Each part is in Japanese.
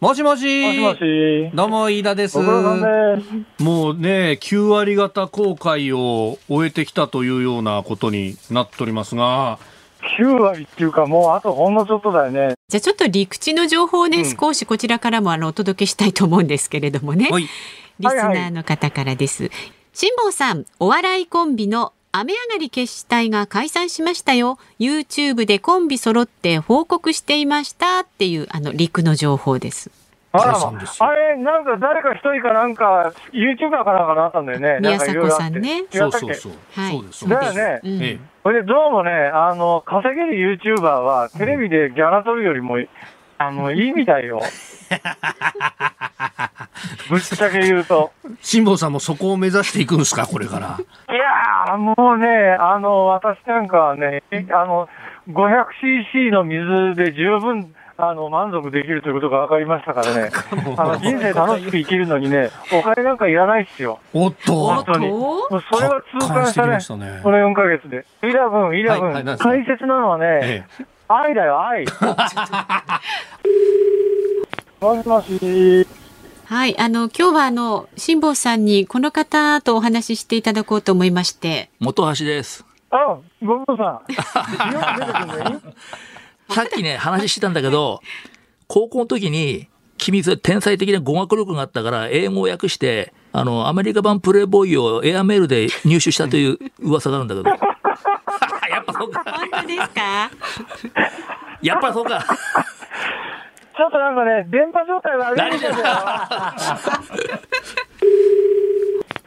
もしもし。もしもし。どうも、飯田です。もうね、9割方公開を終えてきたというようなことになっておりますが、9割っていうか、もうあとほんのちょっとだよね。じゃあちょっと陸地の情報をね、うん少しこちらからもあのお届けしたいと思うんですけれどもね。はい。リスナーの方からです。辛坊さん、お笑いコンビの雨上がり決死隊が解散しましたよ。YouTube でコンビ揃って報告していましたっていうあの陸の情報です。あら解散ですよあれ、なんか誰か一人かなんか、YouTuber かなんかなったんだよね。宮迫さんねそうそうそう。はいそうです。そうですだよね。うんえそれでどうもね、あの、稼げる YouTuber は、テレビでギャラ取るよりも、あの、いいみたいよ。ぶっちゃけ言うと。え。辛坊さんもそこを目指していくんですか、これから。いやー、もうね、あの、私なんかはね、あの、500cc の水で十分、あの、満足できるということが分かりましたからね。あの、人生楽しく生きるのにね、お金なんかいらないっすよ。おっと本当に。おもうそれは痛感したねたねこの4ヶ月で。イラブン、イラブン、はいはい大切なのはね、ええ。愛だよ、愛。もしもし。はい、あの今日はあの辛坊さんにこの方とお話ししていただこうと思いまして。元橋です。あ、ご苦労さん。さっきね、話してたんだけど、高校の時に、君天才的な語学力があったから、英語を訳して、あの、アメリカ版プレイボーイをエアメールで入手したという噂があるんだけど。やっぱそうか。本当ですか？やっぱそうか。ちょっとなんかね、電波状態悪いみたいだよ。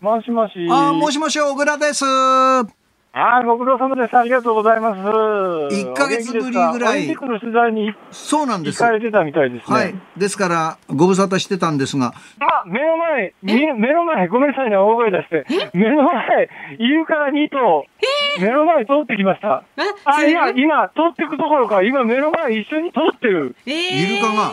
もしもし。あーもしもし、小倉です。あーご苦労様です。ありがとうございます。1ヶ月ぶりぐらいオリンピックの取材にそうなんです。行かれてたみたいですね。はい。ですから、ご無沙汰してたんですが、あ、目の前、み目の前、ごめんなさいね、大声出して。目の前、イルカが2頭、目の前通ってきました。あ、いや、今、通っていくところか、今、目の前一緒に通ってる。え？ーイルカが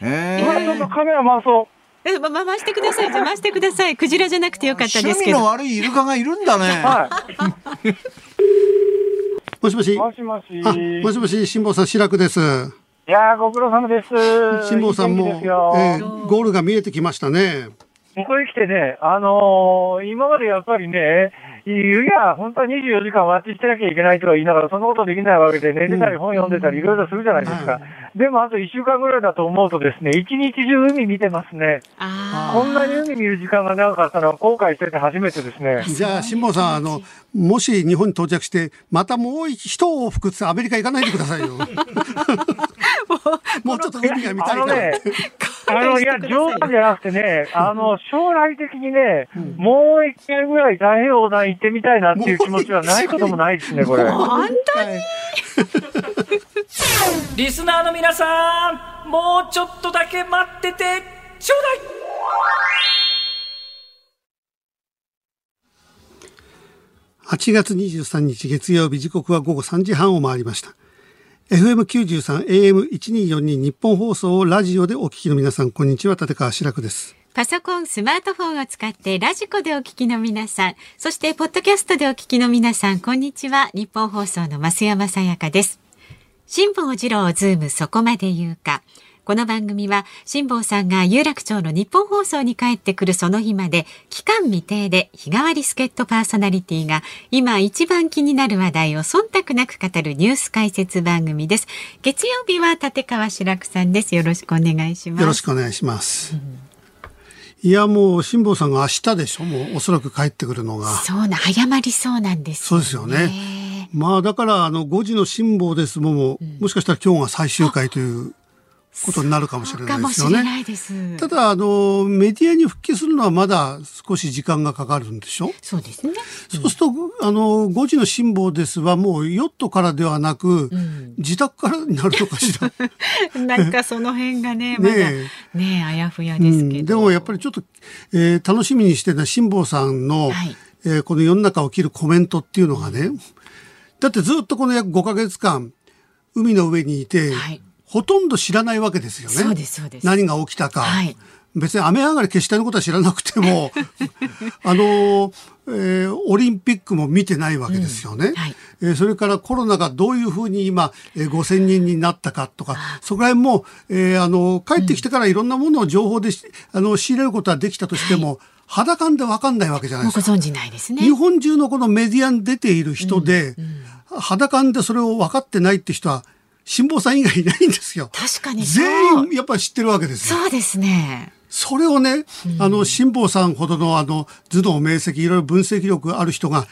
え今、ちょっとカメラ回そう。えま回してください回してくださいクジラじゃなくてよかったですけど趣味の悪いイルカがいるんだね。はもしもしい。。もしもし。あもしもし、辛坊さん、志らくです。いやー、ご苦労様です。辛坊さんも、いいえーゴールが見えてきましたね。ここへ来てね、あのー今までやっぱりね、いや、本当は24時間待ちしてなきゃいけないとか言いながら、そんなことできないわけで、寝てたり本読んでたりいろいろするじゃないですか。でも、あと1週間ぐらいだと思うとですね、一日中海見てますね。あこんなに海見る時間が長かったのは後悔してて初めてですね。じゃあ、辛坊さん、あの、もし日本に到着して、またもう一往復ってアメリカ行かないでくださいよ。もうちょっと海が見たいから。あのいや、冗談じゃなくてね、あの、将来的にね、もう一回ぐらい太平洋横断行ってみたいなっていう気持ちはないこともないですね、これ。本リスナーの皆さん、もうちょっとだけ待っててちょうだい8月23日月曜日時刻は午後3時半を回りました。FM93 AM1242 日本放送をラジオでお聞きの皆さん、こんにちは、立川志らくです。パソコン、スマートフォンを使ってラジコでお聞きの皆さん、そしてポッドキャストでお聞きの皆さん、こんにちは。日本放送の増山さやかです。辛坊治郎ズームそこまで言うか。この番組は辛坊さんが有楽町の日本放送に帰ってくるその日まで期間未定で日替わり助っ人パーソナリティが今一番気になる話題を忖度なく語るニュース解説番組です。月曜日は立川志らくさんです。よろしくお願いします。よろしくお願いします。いや、もう、辛坊さんが明日でしょもう、おそらく帰ってくるのが。そうな、早まりそうなんです、そうですよね。まあ、だから、あの、5時の辛抱ですもも、もしかしたら今日が最終回ということになるかもしれないですよね。ただ、あの、メディアに復帰するのはまだ少し時間がかかるんでしょ？そうですね。そうすると、あの、5時の辛抱ですはもうヨットからではなく、自宅からになるのかしら？なんかその辺がね、まだねねあやふやですけど。うんでもやっぱりちょっと、えー楽しみにしてた辛坊さんの、はいえーこの世の中を切るコメントっていうのがね、だってずっとこの約5ヶ月間、海の上にいて、はいほとんど知らないわけですよね。そうですそうです何が起きたか。はい別に雨上がり決してのことは知らなくても、あの、えーオリンピックも見てないわけですよね。はいえーそれからコロナがどういうふうに今、えー5000人になったかとか、そこら辺も、えーあの、帰ってきてからいろんなものを情報でし、あの、仕入れることはできたとしても、肌感でわかんないわけじゃないですか。ご存知ないですね日。本中のこのメディアに出ている人で、肌感でそれを分かってないって人は、辛坊さん以外いないんですよ。確かに。全員やっぱり知ってるわけですよ。そうですね。それをね、あの、辛坊さんほどのあの、頭脳明晰、いろいろ分析力ある人が、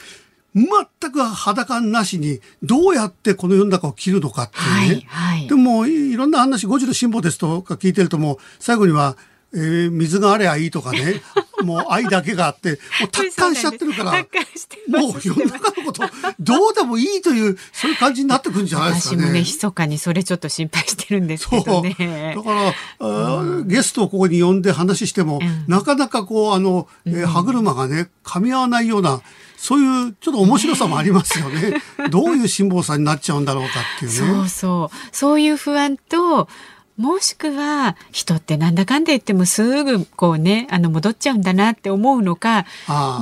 全く裸なしに、どうやってこの世の中を切るのかっていうね。はいはいでも、いいろんな話、5時の辛抱ですとか聞いてると、もう、最後には、えー水があればいいとかね、もう愛だけがあって、もう達観しちゃってるから、もう世の中のこと、どうでもいいという、そういう感じになってくるんじゃないですかね。私もね、密かにそれちょっと心配してるんですけそう。どねだ。から、あーゲストをここに呼んで話しても、んなかなかこう、あの、えー歯車がね、噛み合わないような、そういうちょっと面白さもありますよね。どういう辛抱さになっちゃうんだろうかっていうね。そうそう。そういう不安と、もしくは人ってなんだかんだ言ってもすぐこうねあの戻っちゃうんだなって思うのか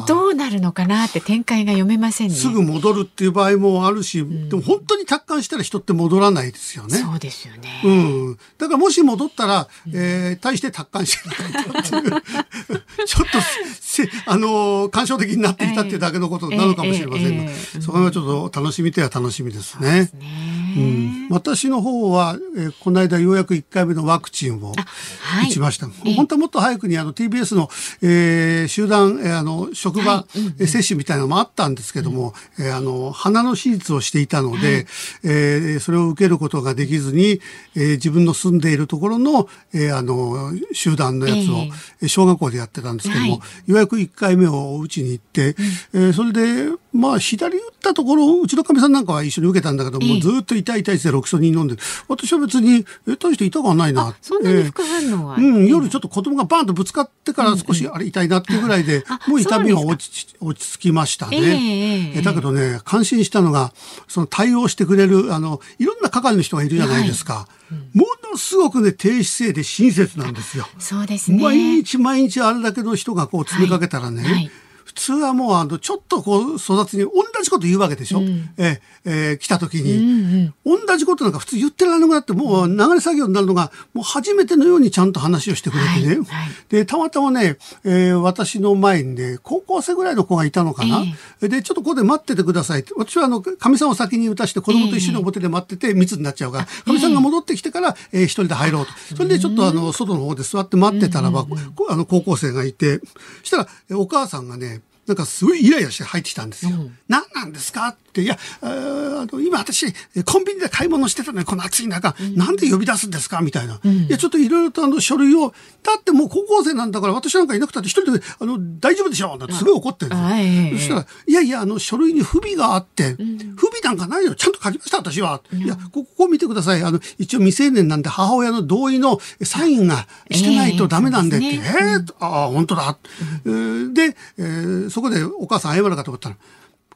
どうなるのかなって展開が読めませんね。すぐ戻るっていう場合もあるし、でも本当に達観したら人って戻らないですよね。そうですよね。うん。だからもし戻ったら、えー、大して達観してなかったっていう、ちょっとせ、あのー感傷的になっていたっていうだけのことなのかもしれませんが、ええええそこはちょっと楽しみといえば楽しみですね。ねうん、私の方は、えーこの間ようやく1回目のワクチンをはい。打ちました。ええ。本当はもっと早くにあの TBS の、えー集団、えーあの職場、えー接種みたいなのもあったんですけども、えーあの鼻の手術をしていたので、えーそれを受けることができずに、えー自分の住んでいるところの,、えーあの集団のやつを、ええ。ー小学校でやってたんですけども、はい。ようやく1回目を打ちに行って、えーそれでまあ左打ったところうちのかみさんなんかは一緒に受けたんだけども、え。えずっと痛い痛いってロキソニン飲んでる私は別にえ大して痛くはないな。あそんなに副反応は、うん、夜ちょっと子供がバーンとぶつかってから少しあれ痛いなっていうぐらいで、あもう痛みがそうなん落ち落ち着きましたね。ええええ。えだけどね、感心したのが、その対応してくれる、あの、いろんな係の人がいるじゃないですか。ものすごくね、低姿勢で親切なんですよ。そうですね。毎日毎日あれだけの人がこう詰めかけたらね、はいはい普通はもうあのちょっとこう育つに同じこと言うわけでしょ、ええー来た時に、同じことなんか普通言ってられなくなってもう流れ作業になるのがもう初めてのようにちゃんと話をしてくれてね、はいはい。でたまたまね、えー私の前にね高校生ぐらいの子がいたのかな、でちょっとここで待っててください。って私はあのかみさんを先に打たして子供と一緒に表で待ってて密になっちゃうからかみさんが戻ってきてから、えー一人で入ろうと。それでちょっとあの外の方で座って待ってたらば、こあの高校生がいて。そしたらえーお母さんがねなんかすごいイライラして入ってきたんですよ。何なんですかって、いや、あの今私、えコンビニで買い物してたのに、この暑い中、なんで呼び出すんですかみたいな。いや、ちょっといろいろとあの書類を、だってもう高校生なんだから私なんかいなくたって一人で、あの、大丈夫でしょなんてすごい怒ってるんですよ。そしたら、いやいや、あの、書類に不備があって、不備なんかないよ。ちゃんと書きました、私は。いや、こここ見てください。あの、一応未成年なんで母親の同意のサインがしてないとダメなんでって。えええーああ、本当だ。えーで、えーそこでお母さん謝るかと思ったら、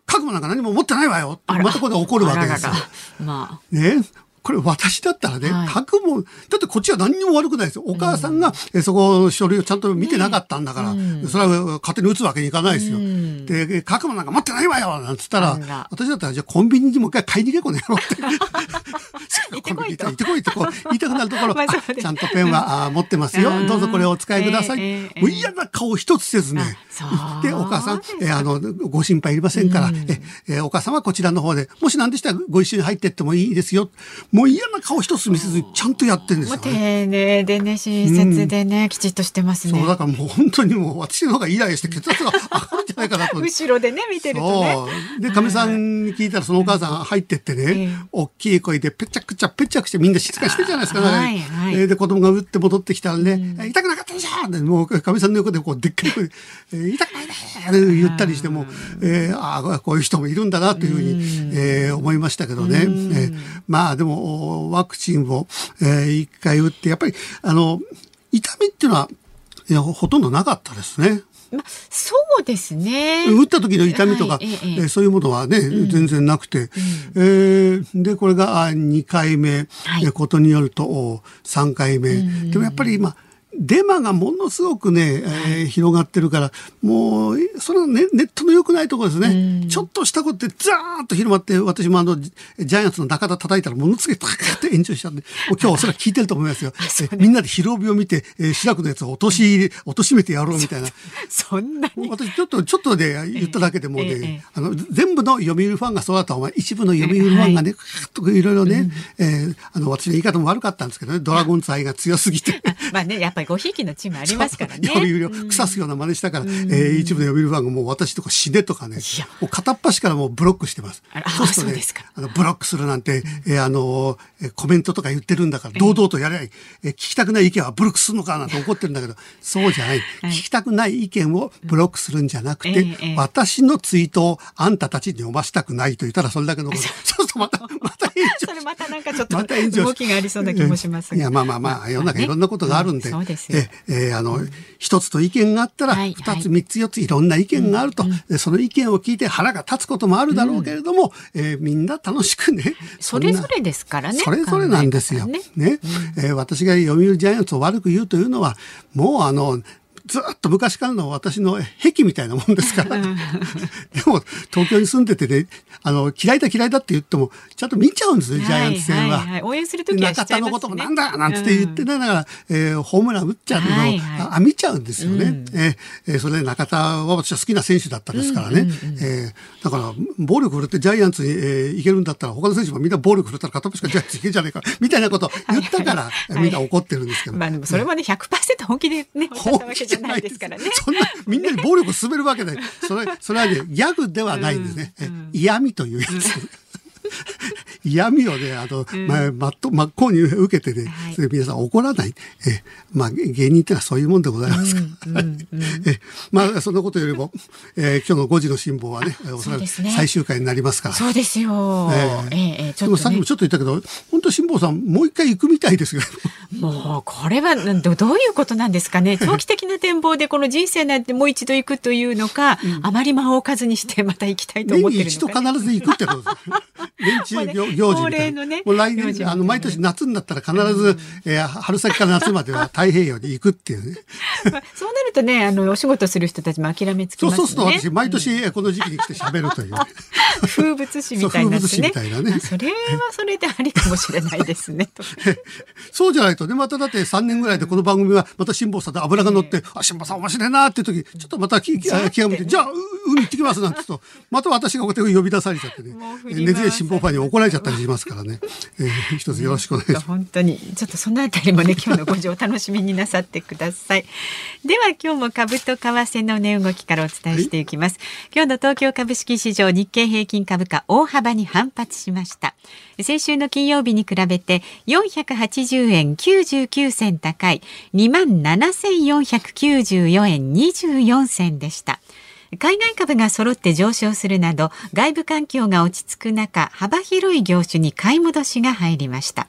覚悟なんか何も持ってないわよ。またここで怒るわけですよ。まねこれ私だったらね、はい覚悟、だってこっちは何にも悪くないですよ。お母さんが、えそこの書類をちゃんと見てなかったんだから、それは勝手に打つわけにいかないですよ。で、覚悟なんか持ってないわよなんつったら私だったらじゃあコンビニにもう一回買いに行けこの野郎って。行ってこいとコンビニ行ってこいってこう言いたくなるところ、ちゃんとペンはあ持ってますよう。んどうぞこれをお使いください。ええええもう嫌な顔一つせずねあ。で、お母さん、えあの、ご心配いりませんから、ええお母さんはこちらの方で、もし何でしたらご一緒に入ってってもいいですよ。もう嫌な顔一つ見せずにちゃんとやってんですよね。丁寧でね親切でね、きちっとしてますねそう、。だからもう本当にもう私の方がイライラして血圧が上がるんじゃないかなと。後ろでね見てるとね。で、かみさんに聞いたらそのお母さん入ってってえねえ、大きい声でぺちゃくちゃぺちゃくちゃみんな静かにしてるじゃないですか。はいはいえーで、子供が打って戻ってきたらね、え痛くなかったでしょでもうかみさんの横でこうでっかい声で、えー痛くないねって言ったりしても、えーああ、こういう人もいるんだなというふうに、えー思いましたけどね。えーまあでも、ワクチンを、えー一回打って、やっぱり、あの、痛みっていうのは、いやほとんどなかったですね。まあそうですね。打った時の痛みとか、はいええそういうものはね、全然なくて、えーでこれがあ2回目、はい。えーことによるとお3回目、でもやっぱり今デマがものすごくね、えー広がってるから、もう、それはネネットの良くないところですね。ちょっとしたことでザーッと広まって、私もあの、ジジャイアンツの中田叩いたらものすごいターって炎上しちゃって、もう今日おそらく聞いてると思いますよ。えみんなで広帯を見て、えー、白くのやつを落とし落としめてやろうみたいな。そんなに。私ちょっと、ちょっとで言っただけでもうね、ええええあの、全部の読売ファンがそうだったら、お前一部の読売ファンがね、ふーっといろいろね、えーあの、私の言い方も悪かったんですけどね、ドラゴンズ愛が強すぎて。まあね、やっぱりごひいきのチームありますからね。腐すような真似したから、えー一部の読売ファンがもう私とか死ねとかね、もう片っ端からもうブロックしてます。あら。そうするとねそうですか、あの、ブロックするなんて、えーあの、えーコメントとか言ってるんだから、堂々とやれない、えー聞きたくない意見はブロックするのかなんて怒ってるんだけど、そうじゃない。はい。聞きたくない意見をブロックするんじゃなくて、ええええ。私のツイートをあんたたちに読ませたくないと言ったら それだけのこと。そうするとまた、また炎上それまたなんかちょっとまた炎動きがありそうな気もしますが。いや、まあまあまあ、世の中いろんなことがあるんで、まあねうん。そうですよ。ええーあの、一つと意見があったら、はい二つ、三つ、四つ、いろんな意見があると、でその意見を聞いて腹が立つこともあるだろうけれども、えーみんな楽しくね、それぞれですからね。それぞれなんですよ。考ね。ね。えー私が読売ジャイアンツを悪く言うというのは、もうあの、ずっと昔からの私の癖みたいなもんですから。でも、東京に住んでてね、あの、嫌いだ嫌いだって言っても、ちゃんと見ちゃうんですよ、ジャイアンツ戦は。はいはい。はい応援する時はしちゃいますね。中田のこともなんだなんつって言ってながら、えーホームラン打っちゃうのを、はいはい。あ見ちゃうんですよね。えーえーそれで中田は私は好きな選手だったですからね。えーだから、暴力振るってジャイアンツに、えーいけるんだったら、他の選手もみんな暴力振ったら片っ端からジャイアンツいけんじゃねえか、みたいなことを言ったから、はい。はい。みんな怒ってるんですけど。まあでもそれまで100%本気でね、おっしゃないですからね。そんな、みんなに暴力を進めるわけない。それ、それはね、ギャグではないんですね。え嫌味というやつ。嫌味をね、あの、まあ、まっと、真っ向に受けてね、はいそれで皆さん怒らない。え、まあ、芸人ってのはそういうもんでございますから。え、まあ、そんなことよりも、えー今日の5時の辛抱はね、おそらく最終回になりますから。そうですよ。ええええええちょっとねでもさっきも。ちょっと言ったけど、本当辛抱さん、もう一回行くみたいですよ。もうこれはどどういうことなんですかね 長期的な展望でこの人生なんてもう一度行くというのか、あまり間を置かずにしてまた行きたいと年思ってに一度るのか、ね、必ず行くってことです。行行事みたいな。ねもう来年、あの、毎年夏になったら必ず、えー春先から夏までは太平洋に行くっていうね。まあそうなるとねあのお仕事する人たちも諦めつきそうますね。そうすると私、毎年えーこの時期に来て喋るという。風物詩みたいになってそう風物詩ねみたいなね。あそれはそれでありかもしれないですね そうじゃないとね、まただって3年ぐらいでこの番組はまた辛坊さんで油が乗って、あ、辛坊さん面白いなっていう時、ちょっとまた気が向いて、じゃあ、う海行ってきますなんて言うと、また私がこうやって呼び出されちゃってね。もう振、り回され根強い辛坊ファンに怒られちゃったりしますからね。えー一つよろしくお願いします。本当に。ちょっとそのあたりもね今日のご情楽しみになさってください。では今日も株と為替の値動きからお伝えしていきます、今日の東京株式市場日経平均株価大幅に反発しました。先週の金曜日に比べて480円99銭高い。2万7494円24銭でした海外株が揃って上昇するなど外部環境が落ち着く中幅広い業種に買い戻しが入りました。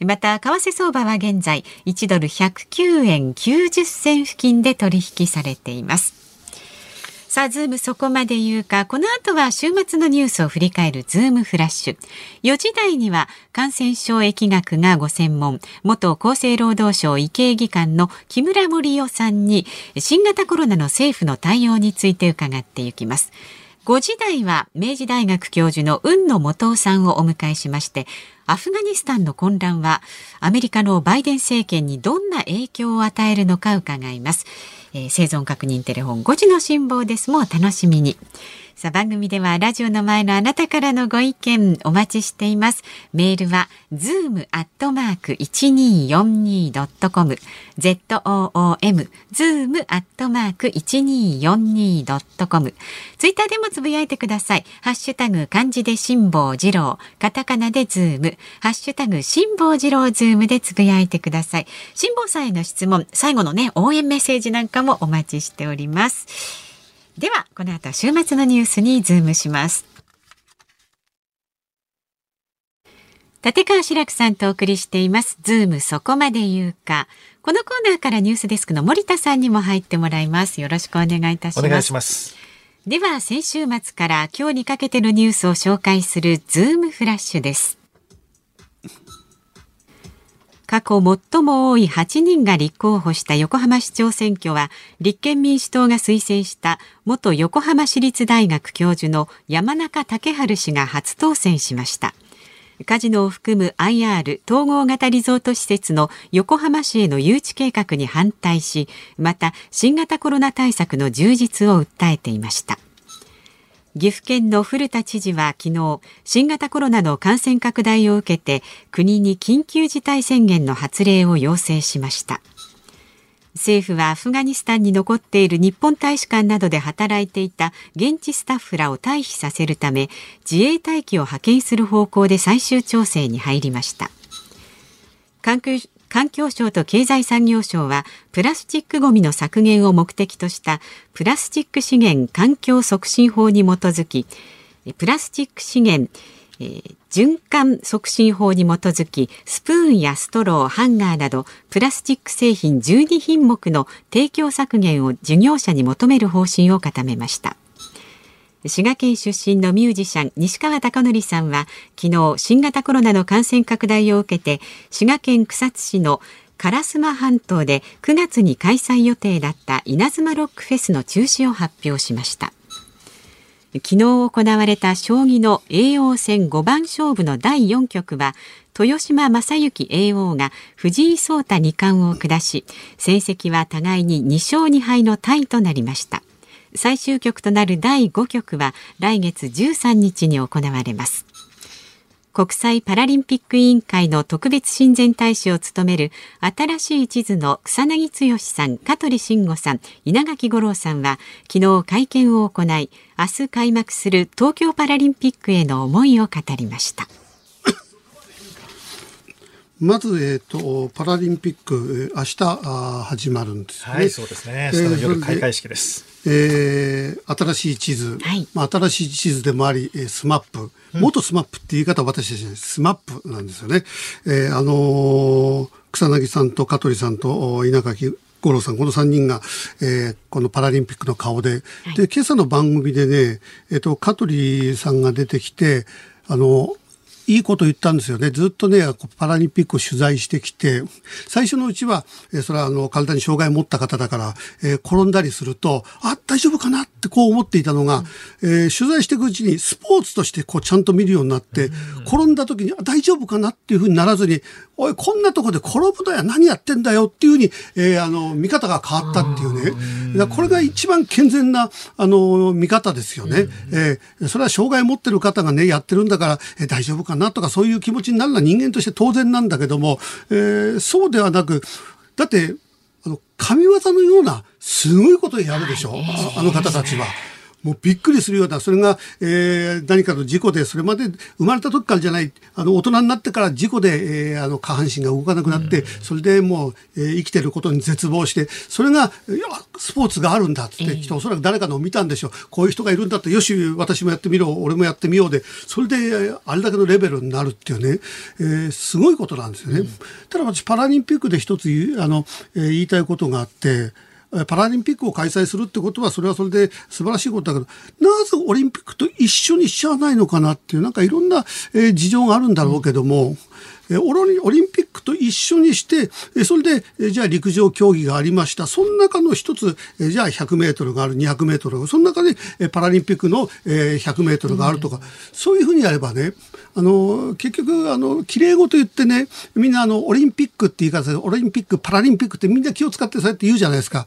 また為替相場は現在1ドル109円90銭付近で取引されています。さあ、ズームそこまで言うか、この後は週末のニュースを振り返るズームフラッシュ。4時台には感染症疫学がご専門、元厚生労働省医系技官の木村盛世さんに新型コロナの政府の対応について伺っていきます。5時台は明治大学教授の雲野元夫さんをお迎えしまして、アフガニスタンの混乱はアメリカのバイデン政権にどんな影響を与えるのか伺います。えー生存確認テレフォン5時の辛抱ですもお楽しみに。さあ番組ではラジオの前のあなたからのご意見お待ちしています。メールは zoom アットマーク 1242.com zoom zoom アットマーク 1242.com ツイッターでもつぶやいてください。ハッシュタグ漢字で辛坊治郎カタカナでズームハッシュタグ辛坊治郎ズームでつぶやいてください。辛坊さんへの質問最後のね応援メッセージなんかもお待ちしております。ではこの後は週末のニュースにズームします。立川志らくさんとお送りしていますズームそこまで言うか。このコーナーからニュースデスクの森田さんにも入ってもらいます。よろしくお願いいたします。お願いします。では先週末から今日にかけてのニュースを紹介するズームフラッシュです過去最も多い8人が立候補した横浜市長選挙は立憲民主党が推薦した元横浜市立大学教授の山中竹春氏が初当選しました。カジノを含む IR 統合型リゾート施設の横浜市への誘致計画に反対しまた新型コロナ対策の充実を訴えていました。岐阜県の古田知事は昨日新型コロナの感染拡大を受けて国に緊急事態宣言の発令を要請しました。政府はアフガニスタンに残っている日本大使館などで働いていた現地スタッフらを退避させるため自衛隊機を派遣する方向で最終調整に入りました。環境環境省と経済産業省はプラスチックごみの削減を目的としたプラスチック資源環境促進法に基づきプラスチック資源えー、循環促進法に基づきスプーンやストローハンガーなどプラスチック製品12品目の提供削減を事業者に求める方針を固めました。滋賀県出身のミュージシャン西川貴教さんは昨日新型コロナの感染拡大を受けて滋賀県草津市の烏丸半島で9月に開催予定だった稲妻ロックフェスの中止を発表しました。昨日行われた将棋の叡王戦五番勝負の第4局は豊島将之叡王が藤井聡太二冠を下し戦績は互いに2勝2敗のタイとなりました。最終局となる第5局は来月13日に行われます国際パラリンピック委員会の特別親善大使を務める新しい地図の草彅剛さん、香取慎吾さん、稲垣吾郎さんは昨日会見を行い、明日開幕する東京パラリンピックへの思いを語りました。まず、えっ、ー、と、パラリンピック、明日あ始まるんですね。はい、そうですね。明日の夜開会式です。えー、新しい地図、はい、まあ、新しい地図でもあり、えー、スマップ、元スマップって言い方は私たちスマップなんですよね。えー、あのー、草薙さんと香取さんと稲垣五郎さん、この3人が、えー、このパラリンピックの顔で、で、今朝の番組でね、えっ、ー、と、香取さんが出てきて、あの、いいこと言ったんですよね。ずっとね、パラリンピックを取材してきて、最初のうちは、えそれはあの、体に障害を持った方だから、えー、転んだりすると、あ、大丈夫かなってこう思っていたのが、えー、取材していくうちにスポーツとしてこうちゃんと見るようになって、転んだ時に、大丈夫かなっていうふうにならずに、おい、こんなとこで転ぶのや何やってんだよっていうふうに、えー、あの、見方が変わったっていうね。これが一番健全な、あの、見方ですよね。えー、それは障害を持ってる方がね、やってるんだから、えー、大丈夫かなとかそういう気持ちになるのは人間として当然なんだけども、えー、そうではなく、だって、あの、神業のような、すごいことをやるでしょ、あの方たちは。もうびっくりするような、それが、えー、何かの事故で、それまで生まれた時からじゃない、あの、大人になってから事故で、えー、あの、下半身が動かなくなって、うん、それでもう、えー、生きてることに絶望して、それが、いや、スポーツがあるんだって、きっとおそらく誰かのを見たんでしょう。こういう人がいるんだって、よし、私もやってみろ、俺もやってみようで、それで、あれだけのレベルになるっていうね、えー、すごいことなんですよね。うん、ただ私、パラリンピックで一つ、あの、えー、言いたいことがあって、パラリンピックを開催するってことはそれはそれで素晴らしいことだけどなぜオリンピックと一緒にしちゃわないのかなっていうなんかいろんな、え事情があるんだろうけども、えオリンピックと一緒にして、それで、じゃあ陸上競技がありました。その中の一つ、じゃあ100メートルがある、200メートルがその中で、パラリンピックの、100メートルがあるとか、そういうふうにやればね、あの、結局、あの、綺麗事言ってね、みんなあの、オリンピックって言い方で、オリンピック、パラリンピックってみんな気を使ってそうやって言うじゃないですか。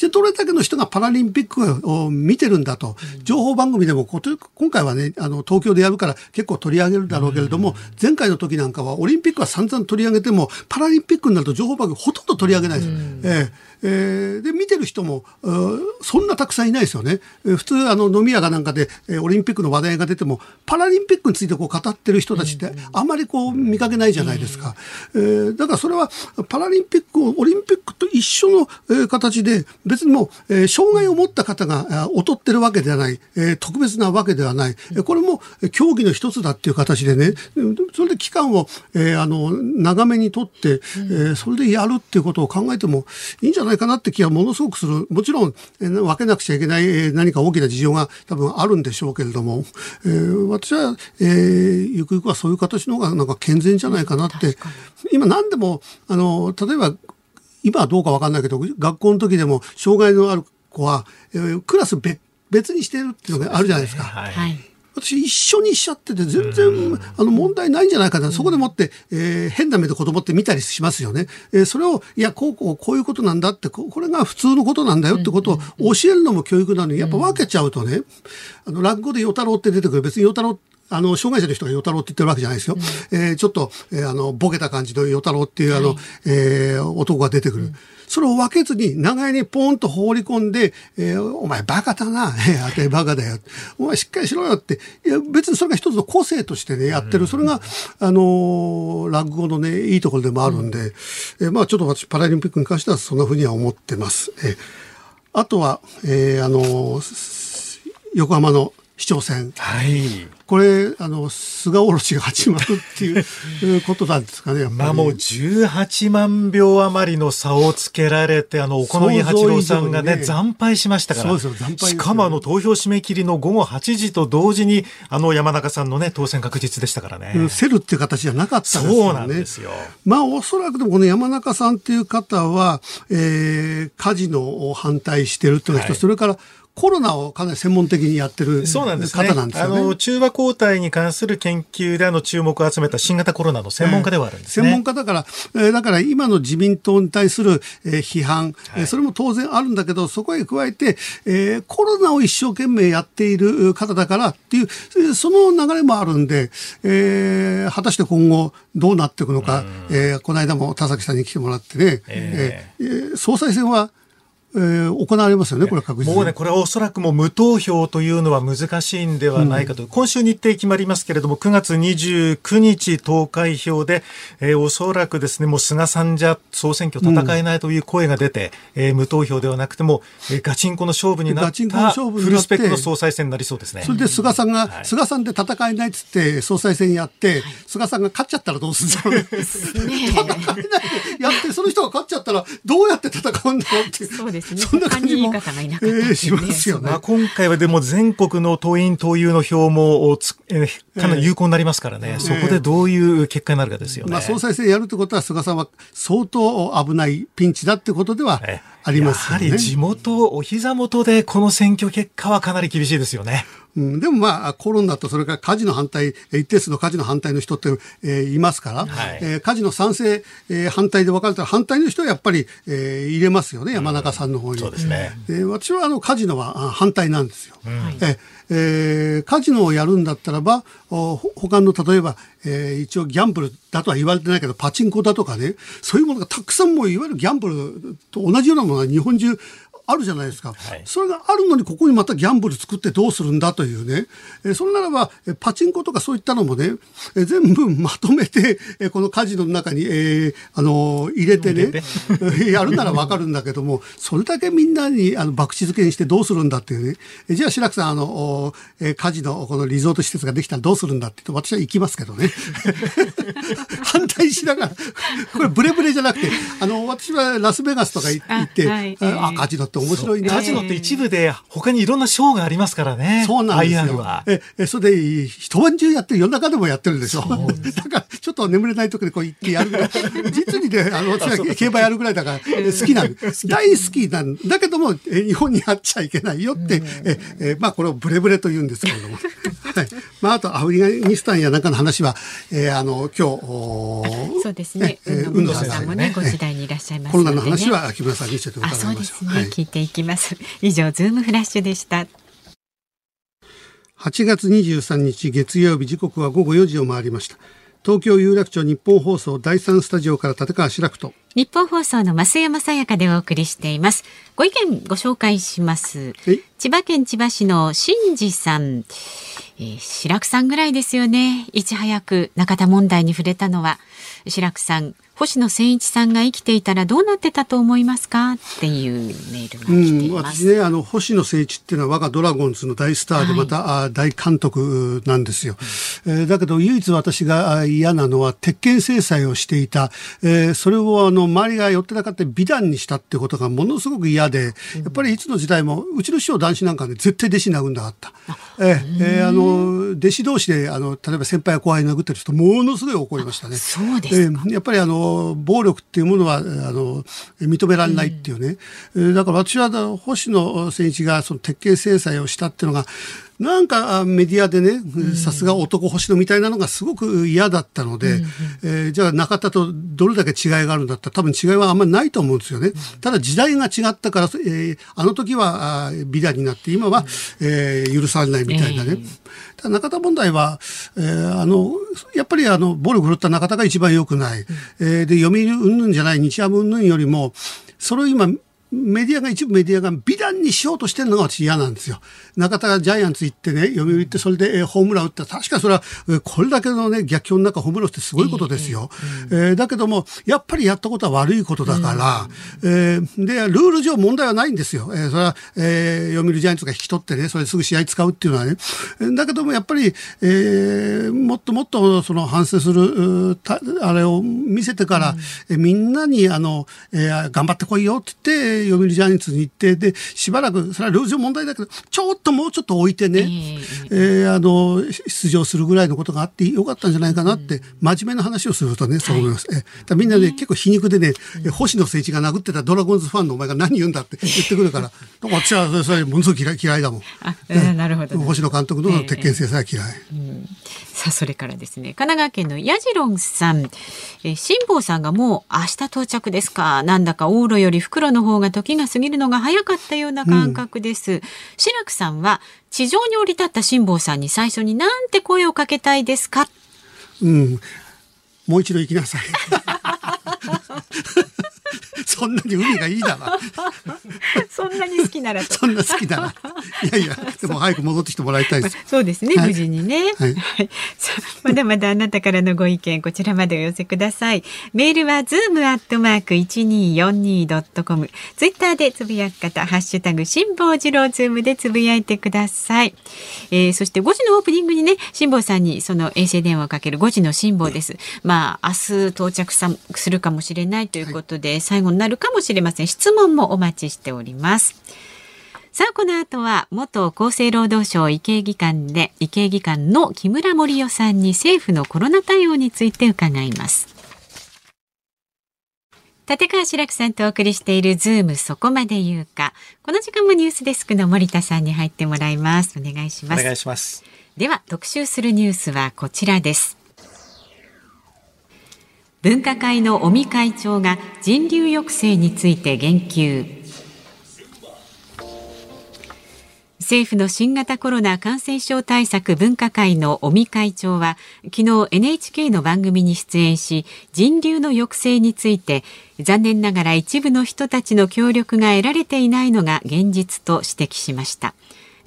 じゃどれだけの人がパラリンピックを見てるんだと、情報番組でも今回はね、あの、東京でやるから結構取り上げるだろうけれども、前回の時なんかはオリンピックは散々取り上げても、パラリンピックになると情報番組ほとんど取り上げないです。えええー、で見てる人もそんなたくさんいないですよね。えー、普通あの飲み屋がなんかで、えー、オリンピックの話題が出てもパラリンピックについてこう語ってる人たちってあまりこう見かけないじゃないですか。えー、だからそれはパラリンピックをオリンピックと一緒の、えー、形で別にもう、えー、障害を持った方が劣ってるわけではない、えー、特別なわけではない、えー、これも競技の一つだっていう形でね。それで期間を、えー、あの長めにとって、えー、それでやるっていうことを考えてもいいんじゃないないかなって気はものすごくする。もちろん、えー分けなくちゃいけないえー何か大きな事情が多分あるんでしょうけれども、えー私は、えーゆくゆくはそういう形の方がなんか健全じゃないかなって、今何でも、あの、例えば、今はどうかわかんないけど、学校の時でも障害のある子は、えークラス別別にしてるっていうのがあるじゃないですか。はいはい。私一緒にしちゃってて全然あの問題ないんじゃないかな、そこでもって、えー変な目で子供って見たりしますよね、えーそれをいやこうこうこういうことなんだってここれが普通のことなんだよってことを教えるのも教育なのにやっぱ分けちゃうとね、あの落語で与太郎って出てくる。別に与太郎あの、障害者の人が与太郎って言ってるわけじゃないですよ。えーちょっと、えーあの、ボケた感じの与太郎っていう、あの、えー男が出てくる。それを分けずに、長屋にポンと放り込んで、えーお前バカだな。えーあてバカだよ。お前しっかりしろよって。いや、別にそれが一つの個性としてね、やってる。それが、あのー落語のね、いいところでもあるんで、えーまあちょっと私、パラリンピックに関してはそんなふうには思ってます。えーあとは、えーあのーす横浜の市長選。はい。これ、あの、菅おろしが始まるっていう ことなんですかね。まあもう18万票余りの差をつけられて、あの、小野八郎さんがね、ね惨敗しましたから。そうですよしかもあの、投票締め切りの午後8時と同時に、あの、山中さんのね、当選確実でしたからね。うん競るっていう形じゃなかったですよね。そうなんですよ。まあ、おそらくでもこの山中さんっていう方は、えー、カジノを反対してるっていうのが一つ、はいそれからコロナをかなり専門的にやってるそうなんですね。方なんですあよね。の、中和抗体に関する研究であの注目を集めた新型コロナの専門家ではあるんですね。専門家だから、えーだから今の自民党に対する、えー批判、えーそれも当然あるんだけど、そこへ加えて、えーコロナを一生懸命やっている方だからっていう、えーその流れもあるんで、えー果たして今後どうなっていくのか、えーこの間も田崎さんに来てもらってね、ええーえー総裁選は、えー行われますよね、これは確実に。もうね、これはおそらくもう無投票というのは難しいんではないかと。今週日程決まりますけれども、9月29日投開票で、えーおそらくですね、もう菅さんじゃ総選挙戦えないという声が出て、えー無投票ではなくても、えーガチンコの勝負になったフルスペックの総裁選になりそうですね。それで菅さんが、はい菅さんで戦えないっつって総裁選やって、菅さんが勝っちゃったらどうするんだろうね。戦えないでやって、その人が勝っちゃったらどうやって戦うんだろうっていう。ですね そんな感じも、ますよねまあ、。今回はでも全国の党員党友の票もつ、えーかなり有効になりますからね、そこでどういう結果になるかですよね。まあ、総裁選やるってことは、菅さんは相当危ないピンチだってことではえありますよね。やはり地元、お膝元でこの選挙結果はかなり厳しいですよね。うん、でもまあコロナとそれから火事の反対えー一定数の火事の反対の人って、えーいますから、はいえー火事の賛成、えー反対で分かれたら反対の人はやっぱり、えー入れますよね山中さんの方に。そうですね。で私はあのカジノはあ反対なんですよ。ええーカジノをやるんだったらば他の例えば、えー一応ギャンブルだとは言われてないけどパチンコだとかねそういうものがたくさんもういわゆるギャンブルと同じようなものが日本中あるじゃないですか、はい。それがあるのにここにまたギャンブル作ってどうするんだというね、えーそれならばえーパチンコとかそういったのもね、えー全部まとめて、えーこのカジノの中に、えーあのー入れてね やるならわかるんだけどもそれだけみんなにあの博打付けにしてどうするんだっていうね。えーじゃあ白くさんあの、おえーカジノこのリゾート施設ができたらどうするんだって言って私は行きますけどね。反対しながらこれブレブレじゃなくてあの私はラスベガスとか行行ってあはい。ああカジノって面白いなカジノって一部で他にいろんなショーがありますからね。そうなんですよは。。え、え、それで、一晩中やってる、夜中でもやってるでしょ？だ から、ちょっと眠れない時にこう行ってやるぐらい。実にね、あの、私は競馬やるぐらいだから、え好きなん大好きなんだけども、え日本にあっちゃいけないよって、え、え、まあ、これをブレブレと言うんですけれども。はい。まあ、あと、アフリカニスタンやなんかの話は、えーあの、今日 そうですね。えー運動さんもね、ご時代にいらっしゃいますコロナの話は木村さんにちょっと伺あ、いそうで。すね。聞いていきます。以上、ズームフラッシュでした。8月23日月曜日時刻は午後4時を回りました東京有楽町日本放送第三スタジオから立川志らくと日本放送の増山さやかでお送りしています。ご意見ご紹介します。はい千葉県千葉市の新次さん、えー白くさんぐらいですよね。いち早く中田問題に触れたのは白くさん。星野千一さんが生きていたらどうなってたと思いますか？っていうメールが来ています。うん、私ね、あの、星野誠一っていうのは我がドラゴンズの大スターで、また、はい、大監督なんですよ。えー、だけど、唯一私が嫌なのは、鉄拳制裁をしていた、えー、それをあの、周りが寄ってなかった美談にしたってことがものすごく嫌で、やっぱりいつの時代も、うちの師匠男子なんかね、絶対弟子殴んなかった。えー、えー、あの、弟子同士で、あの、例えば先輩や後輩殴ってる人、ものすごい怒りましたね。そうですえー、やっぱりあの、暴力っていうものは、あの、認められないっていうね。うん、だから私は、星野選一がその鉄拳制裁をしたっていうのが、なんかメディアでね、さすが男星野みたいなのがすごく嫌だったので、うんえー、じゃあ中田とどれだけ違いがあるんだったら多分違いはあんまりないと思うんですよね。ただ時代が違ったから、えー、あの時は美談になって今は、えー、許されないみたいなね。中田問題は、えー、あの、やっぱりあの、暴力振るった中田が一番良くない。えー、で、読売云々じゃない、日ハム云々よりも、それを今メディアが、一部メディアが美談にしようとしてるのが私嫌なんですよ。中田がジャイアンツ行ってね、読売行ってそれでホームラン打った確かそれは、これだけのね、逆境の中ホームランってすごいことですよ。えー、えー、だけども、やっぱりやったことは悪いことだから、えー、で、ルール上問題はないんですよ。えー、それは、えー、読売ジャイアンツが引き取ってね、それですぐ試合使うっていうのはね。だけども、やっぱり、えー、もっともっとその反省する、あれを見せてから、うん、みんなに、あの、えー、頑張ってこいよって言って、読売ジャイアンツに行って、で、しばらく、それはルール上問題だけど、ちょっともうちょっと置いてね、えー、えー、あの、出場するぐらいのことがあってよかったんじゃないかなって、真面目な話をするとね、そう思います。はい、えみんなね、結構皮肉でね、星野誠一が殴ってたドラゴンズファンのお前が何言うんだって言ってくるから、私はそれものすごく嫌い嫌いだもん。あ、えなるほど、ね、星野監督の鉄拳制裁嫌い。えーうんさあ、それからですね、神奈川県のヤジロンさん、え辛坊さんがもう明日到着ですか。なんだか往路より袋の方が時が過ぎるのが早かったような感覚です。うん、志らくさんは、地上に降り立った辛坊さんに最初になんて声をかけたいですか？うん。もう一度行きなさい。そんなに海がいいだな。そんなに好きならそんな好きだな。いやいや、でも早く戻ってきてもらいたいです。そうですね、はい、無事にね。はい、まだまだあなたからのご意見、こちらまでお寄せください。メールはズームアットマーク一二四二ドットコム。ツイッターでつぶやく方、ハッシュタグ辛坊治郎ズームでつぶやいてください。えー、そして5時のオープニングにね、辛坊さんにその衛星電話をかける5時の辛坊です。まあ明日到着さするかもしれないということで、はい、最後になるかもしれません。質問もお待ちしております。さあ、この後は、元厚生労働省医系技官で、医系技官の木村盛夫さんに政府のコロナ対応について伺います。立川志らくさんとお送りしているズームそこまで言うか。この時間もニュースデスクの森田さんに入ってもらいます。お願いします。お願いします。では、特集するニュースはこちらです。分科会の尾身会長が人流抑制について言及。政府の新型コロナ感染症対策分科会の尾身会長は昨日 NHK の番組に出演し人流の抑制について残念ながら一部の人たちの協力が得られていないのが現実と指摘しました。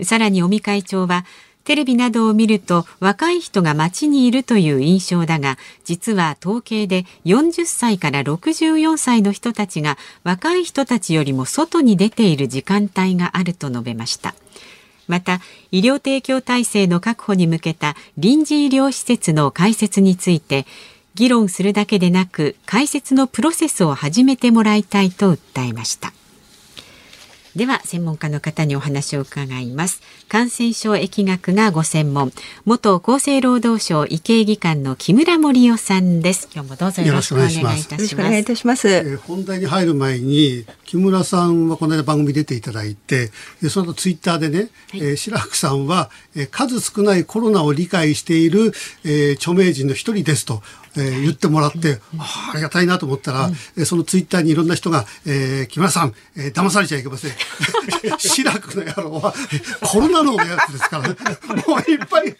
さらに尾身会長はテレビなどを見ると若い人が街にいるという印象だが実は統計で40歳から64歳の人たちが若い人たちよりも外に出ている時間帯があると述べました。また医療提供体制の確保に向けた臨時医療施設の開設について議論するだけでなく開設のプロセスを始めてもらいたいと訴えました。では専門家の方にお話を伺います。感染症疫学がご専門。元厚生労働省医系技官の木村盛夫さんです。今日もどうぞよろしくお願いいたします。お願いいたします、えー、本題に入る前に木村さんはこの間番組出ていただいてその後ツイッターでね、はい、えー、白くさんは、えー、数少ないコロナを理解している、えー、著名人の一人ですとえー、言ってもらって、あありがたいなと思ったら、うん、そのツイッターにいろんな人が、えー、木村さん、えー、騙されちゃいけません。志らくの野郎は、コロナのやつですから、もういっぱい、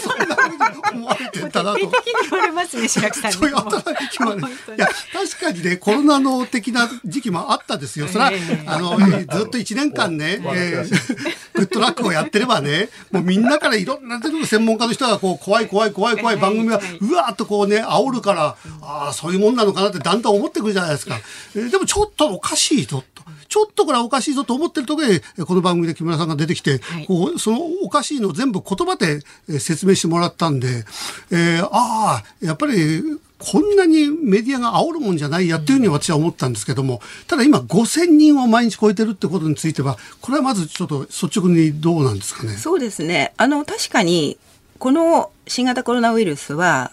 そんなふうに思われてたなと。的に言われますね、志らくさんそういう働き決まる。いや、確かにね、コロナの的な時期もあったですよ。それは、えー、あの、ずっと1年間ね、えー、グッドラックをやってればね、もうみんなからいろんな専門家の人がこう、怖い怖い怖い怖い番組が、うわーっとこう、をね、煽るから、ああ、そういうもんなのかなってだんだん思ってくるじゃないですか。えーでもちょっとおかしいぞと。ちょっとこれはおかしいぞと思ってるところで、えーこの番組で木村さんが出てきて、はいこうそのおかしいのを全部言葉でえー説明してもらったんで、えーああ、やっぱり、こんなにメディアが煽るもんじゃないやっていうふうに私は思ったんですけども、ただ今5000人を毎日超えてるってことについては、これはまずちょっと率直にどうなんですかね？そうですね。あの、確かに、この新型コロナウイルスは、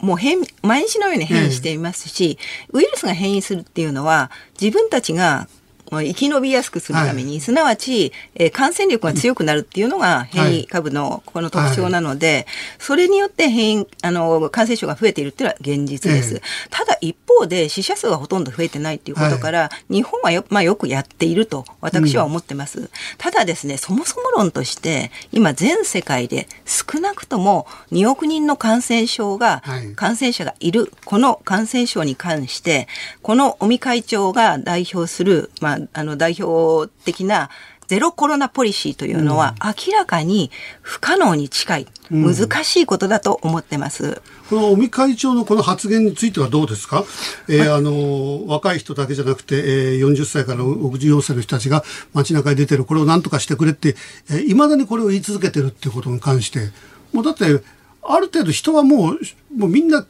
もう変、毎日のように変異していますし、ウイルスが変異するっていうのは、自分たちが生き延びやすくするために、すなわち、えー感染力が強くなるっていうのが変異株のこの特徴なので、それによって変異、あの、感染症が増えているっていうのは現実です。ええ。ただ一方で死者数はほとんど増えてないっていうことから、日本はよ,、まあ、よくやっていると私は思ってます。ただですね、そもそも論として、今全世界で少なくとも2億人の感染症が、はい。感染者がいる、この感染症に関して、この尾身会長が代表する、まあ、あの代表的なゼロコロナポリシーというのは明らかに不可能に近い、難しいことだと思ってます。この尾身会長のこの発言についてはどうですか、えーあの若い人だけじゃなくて、えー40歳から64歳の人たちが街中に出てるこれを何とかしてくれっていま、えー未だにこれを言い続けてるっていうことに関して。もうだってある程度人はもうもうみんな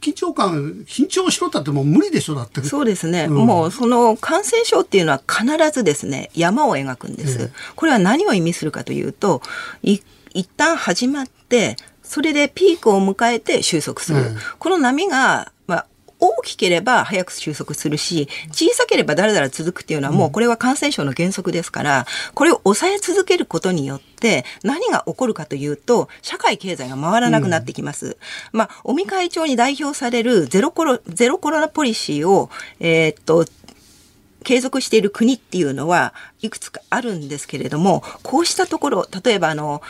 緊張感緊張しろったってもう無理でしょだって。そうですね、うん。もうその感染症っていうのは必ずですね山を描くんです、ええ。これは何を意味するかというとい一旦始まってそれでピークを迎えて収束する、ええ。この波が、まあ大きければ早く収束するし小さければだらだら続くっていうのはもうこれは感染症の原則ですからこれを抑え続けることによって何が起こるかというと社会経済が回らなくなってきます。まあ尾身会長に代表されるゼロコロゼロコロナポリシーをえーっと継続している国っていうのはいくつかあるんですけれども、こうしたところ、例えばあの、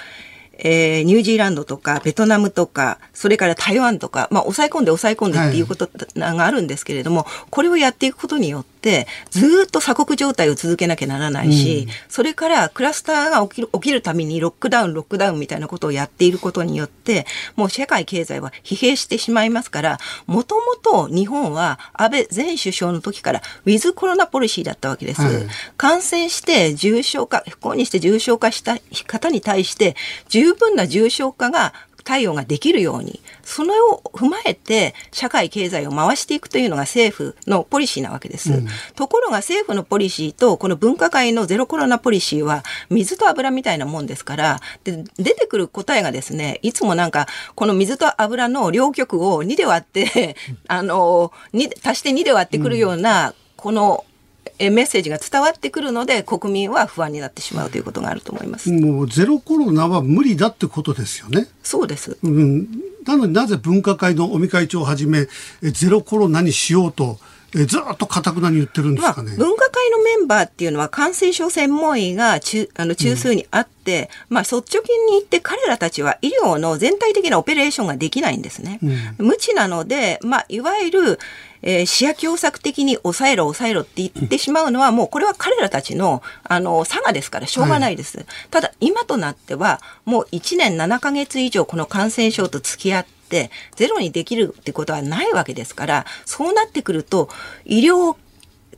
えーニュージーランドとかベトナムとか、それから台湾とか、まあ、抑え込んで抑え込んでっていうことがあるんですけれども、これをやっていくことによって、ずーっと鎖国状態を続けなきゃならないし、それからクラスターが起きる起きるためにロックダウン、ロックダウンみたいなことをやっていることによって、もう社会経済は疲弊してしまいますから、もともと日本は安倍前首相の時からウィズコロナポリシーだったわけです。はい。感染して重症化、不幸にして重症化した方に対して、十分な重症化が対応ができるように、それを踏まえて社会経済を回していくというのが政府のポリシーなわけです。ところが政府のポリシーとこの分科会のゼロコロナポリシーは水と油みたいなもんですから、で出てくる答えがですね、いつもなんかこの水と油の両極を2で割って、あの、に足して2で割ってくるような、このえメッセージが伝わってくるので国民は不安になってしまうということがあると思います。もうゼロコロナは無理だってことですよね。そうです。うん、なのになぜ分科会の尾身会長をはじめえゼロコロナにしようとえずっとかたくなに言ってるんですまあ、かね。分科会のメンバーっていうのは感染症専門医が中あの中枢にあって、まあ率直に言って彼らたちは医療の全体的なオペレーションができないんですね。無知なので、まあいわゆる、えー、視野狭窄的に抑えろ抑えろって言ってしまうのは、もうこれは彼らたちのあの差がですからしょうがないです。ただ今となってはもう1年7ヶ月以上この感染症と付き合ってゼロにできるってことはないわけですからそうなってくると医療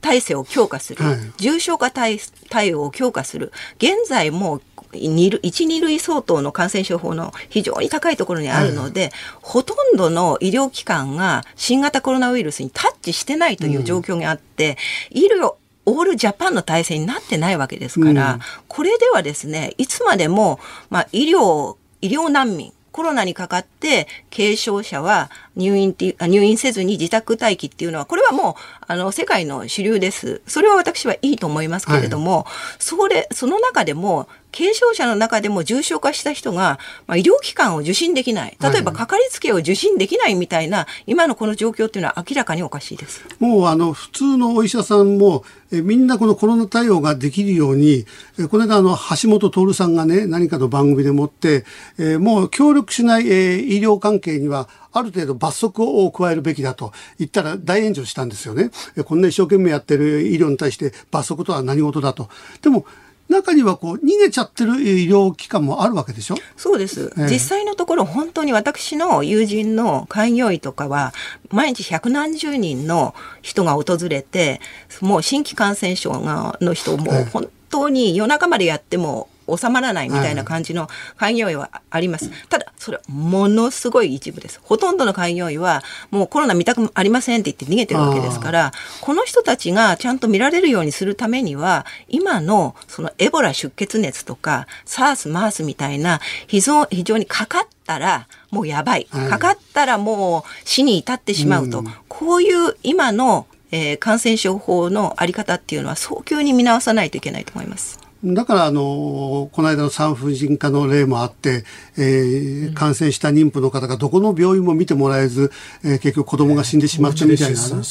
体制を強化する、はい。重症化対対応を強化する。現在もう二類1、2類相当の感染症法の非常に高いところにあるので、ほとんどの医療機関が新型コロナウイルスにタッチしてないという状況にあって、医療オールジャパンの体制になってないわけですから、うん。これではですね、いつまでも、まあ、医療、医療難民、コロナにかかって軽症者は入院っていうあ入院せずに自宅待機っていうのはこれはもうあの世界の主流です。それは私はいいと思いますけれども、それその中でも軽症者の中でも重症化した人が、まあ、医療機関を受診できない例えばかかりつけを受診できないみたいな今のこの状況っていうのは明らかにおかしいです。もうあの普通のお医者さんもえみんなこのコロナ対応ができるようにえこの間あの橋本徹さんがね何かの番組でもってえもう協力しないえー医療関係にはある程度罰則を加えるべきだと言ったら大炎上したんですよね。えこんな一生懸命やってる医療に対して罰則とは何事だと。でも中にはこう逃げちゃってる医療機関もあるわけでしょ？そうです、ええ実際のところ本当に私の友人の開業医とかは毎日百何十人の人が訪れてもう新規感染症がの人もええ本当に夜中までやっても収まらないみたいな感じの開業医はあります。ただ、それはものすごい一部です。ほとんどの開業医は、もうコロナ見たくありませんって言って逃げてるわけですから、この人たちがちゃんと見られるようにするためには、今のそのエボラ出血熱とか、SARS、MARS みたいな、非常非常にかかったら、もうやばいかかったらもう死に至ってしまうと。こういう今の、えー感染症法のあり方っていうのは早急に見直さないといけないと思います。だからあのこの間の産婦人科の例もあって、えー感染した妊婦の方がどこの病院も見てもらえず、えー結局子供が死んでしまったみたいな、ね。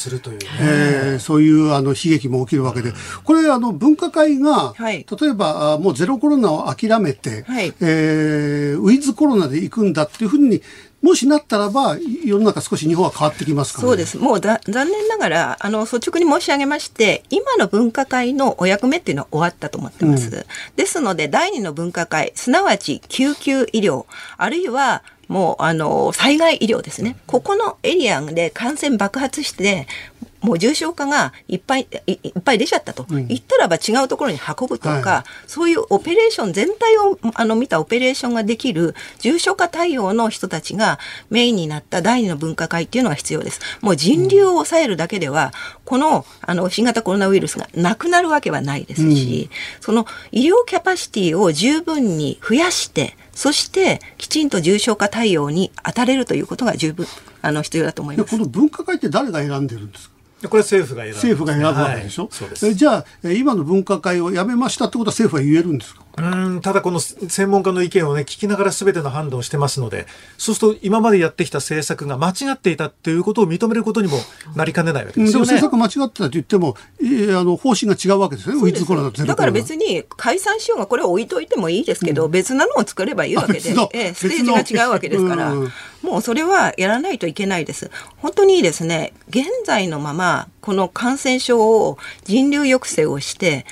えーそういうあの悲劇も起きるわけで、これあの分科会が、はい。例えばあもうゼロコロナを諦めて、はい。えーウィズコロナで行くんだっていうふうにもしなったらば世の中少し日本は変わってきますから、ね、そうです。もうだ残念ながら、あの、率直に申し上げまして、今の分科会のお役目っていうのは終わったと思ってます。ですので、第二の分科会、すなわち救急医療、あるいは、もう、あの、災害医療ですね。ここのエリアで感染爆発して、もう重症化がいっぱいいいっぱい出ちゃったと、言ったらば違うところに運ぶとか、はそういうオペレーション全体をあの見たオペレーションができる重症化対応の人たちがメインになった第二の分科会っていうのが必要です。もう人流を抑えるだけでは、このあの新型コロナウイルスがなくなるわけはないですし、その医療キャパシティを十分に増やして、そしてきちんと重症化対応に当たれるということが十分あの必要だと思います。でこ。の分科会って誰が選んでるんですか？でこれは政府が選ぶ。政府が選ぶわけでしょ、はい。じゃあえ今の分科会をやめましたってことは政府は言えるんですか？うんただこの専門家の意見をね聞きながら全ての判断をしてますのでそうすると今までやってきた政策が間違っていたっていうことを認めることにもなりかねないわけうんでもですよね。政策間違ってたと言っても、えーあの方針が違うわけですよね、ウィズコロナとゼロだから。別に解散しようがこれを置いといてもいいですけど、別なのを作ればいいわけでええステージが違うわけですから、うん。もうそれはやらないといけないです。本当にですね、現在のままこの感染症を人流抑制をして、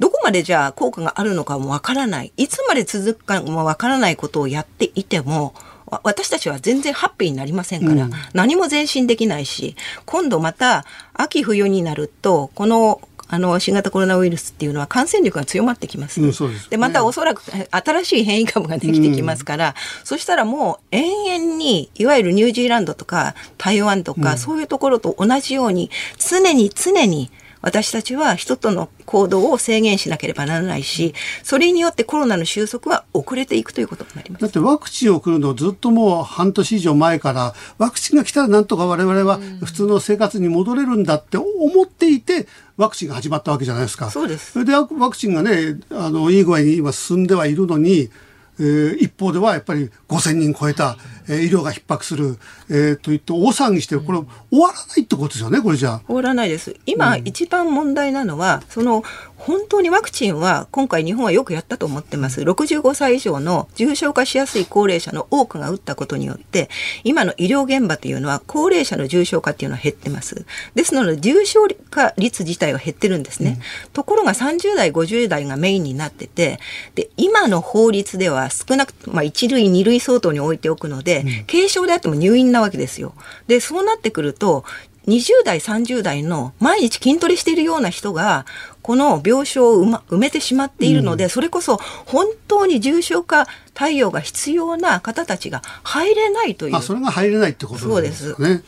どこまでじゃあ効果があるのかもわからない。いつまで続くかもわからないことをやっていても、わ私たちは全然ハッピーになりませんから、何も前進できないし、今度また秋冬になると、このあの新型コロナウイルスっていうのは感染力が強まってきます。うんですでまたおそらくえ新しい変異株ができてきますから、そしたらもう延々にいわゆるニュージーランドとか台湾とか、そういうところと同じように常に常に私たちは人との行動を制限しなければならないしそれによってコロナの収束は遅れていくということになりますだ。ってワクチンを送るのをずっともう半年以上前からワクチンが来たらなんとか我々は普通の生活に戻れるんだって思っていてワクチンが始まったわけじゃないですか。そうですれでワクチンがねあのいい具合に今進んではいるのに、えー一方ではやっぱり5000人超えた、えー医療が逼迫する、えーといって大騒ぎしてるこれ終わらないってことですよねこれじゃあ。終わらないです。今、一番問題なのは、その、本当にワクチンは、今回日本はよくやったと思ってます。65歳以上の重症化しやすい高齢者の多くが打ったことによって、今の医療現場というのは、高齢者の重症化っていうのは減ってます。ですので、重症化率自体は減ってるんですね。ところが30代、50代がメインになってて、で、今の法律では少なくとも、まあ、1類、2類相当に置いておくので、軽症であっても入院なわけですよ。で、そうなってくると、20代、30代の毎日筋トレしているような人が、この病床を埋,、ま、埋めてしまっているので、それこそ本当に重症化対応が必要な方たちが入れないという。あそれが入れないってことなんですそうかね。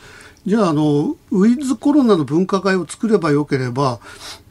じゃああのウィズコロナの分科会を作ればよければ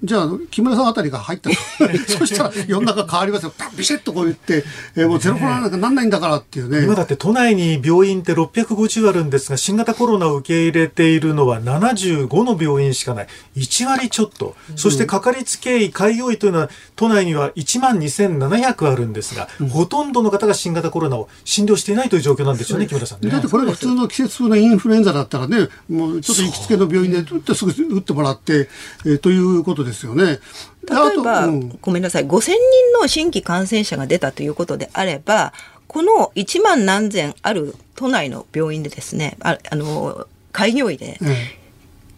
じゃあ木村さんあたりが入ったと。そしたら世の中変わりますよ。ビシッとこう言って、えーもうゼロコロナなんかなんないんだからっていうね。今だって都内に病院って650あるんですが新型コロナを受け入れているのは75の病院しかない。1割ちょっと。そしてかかりつけ医開業医というのは都内には1万2700あるんですが、ほとんどの方が新型コロナを診療していないという状況なんですよね木村さんね。だってこれが普通の季節風のインフルエンザだったらねもうちょっと行きつけの病院で打ってすぐ打ってもらって、えーということですよね。であと例えば、うん。ごめんなさい、5000人の新規感染者が出たということであれば、この1万何千ある都内の病院でですね、ああの、開業医で、え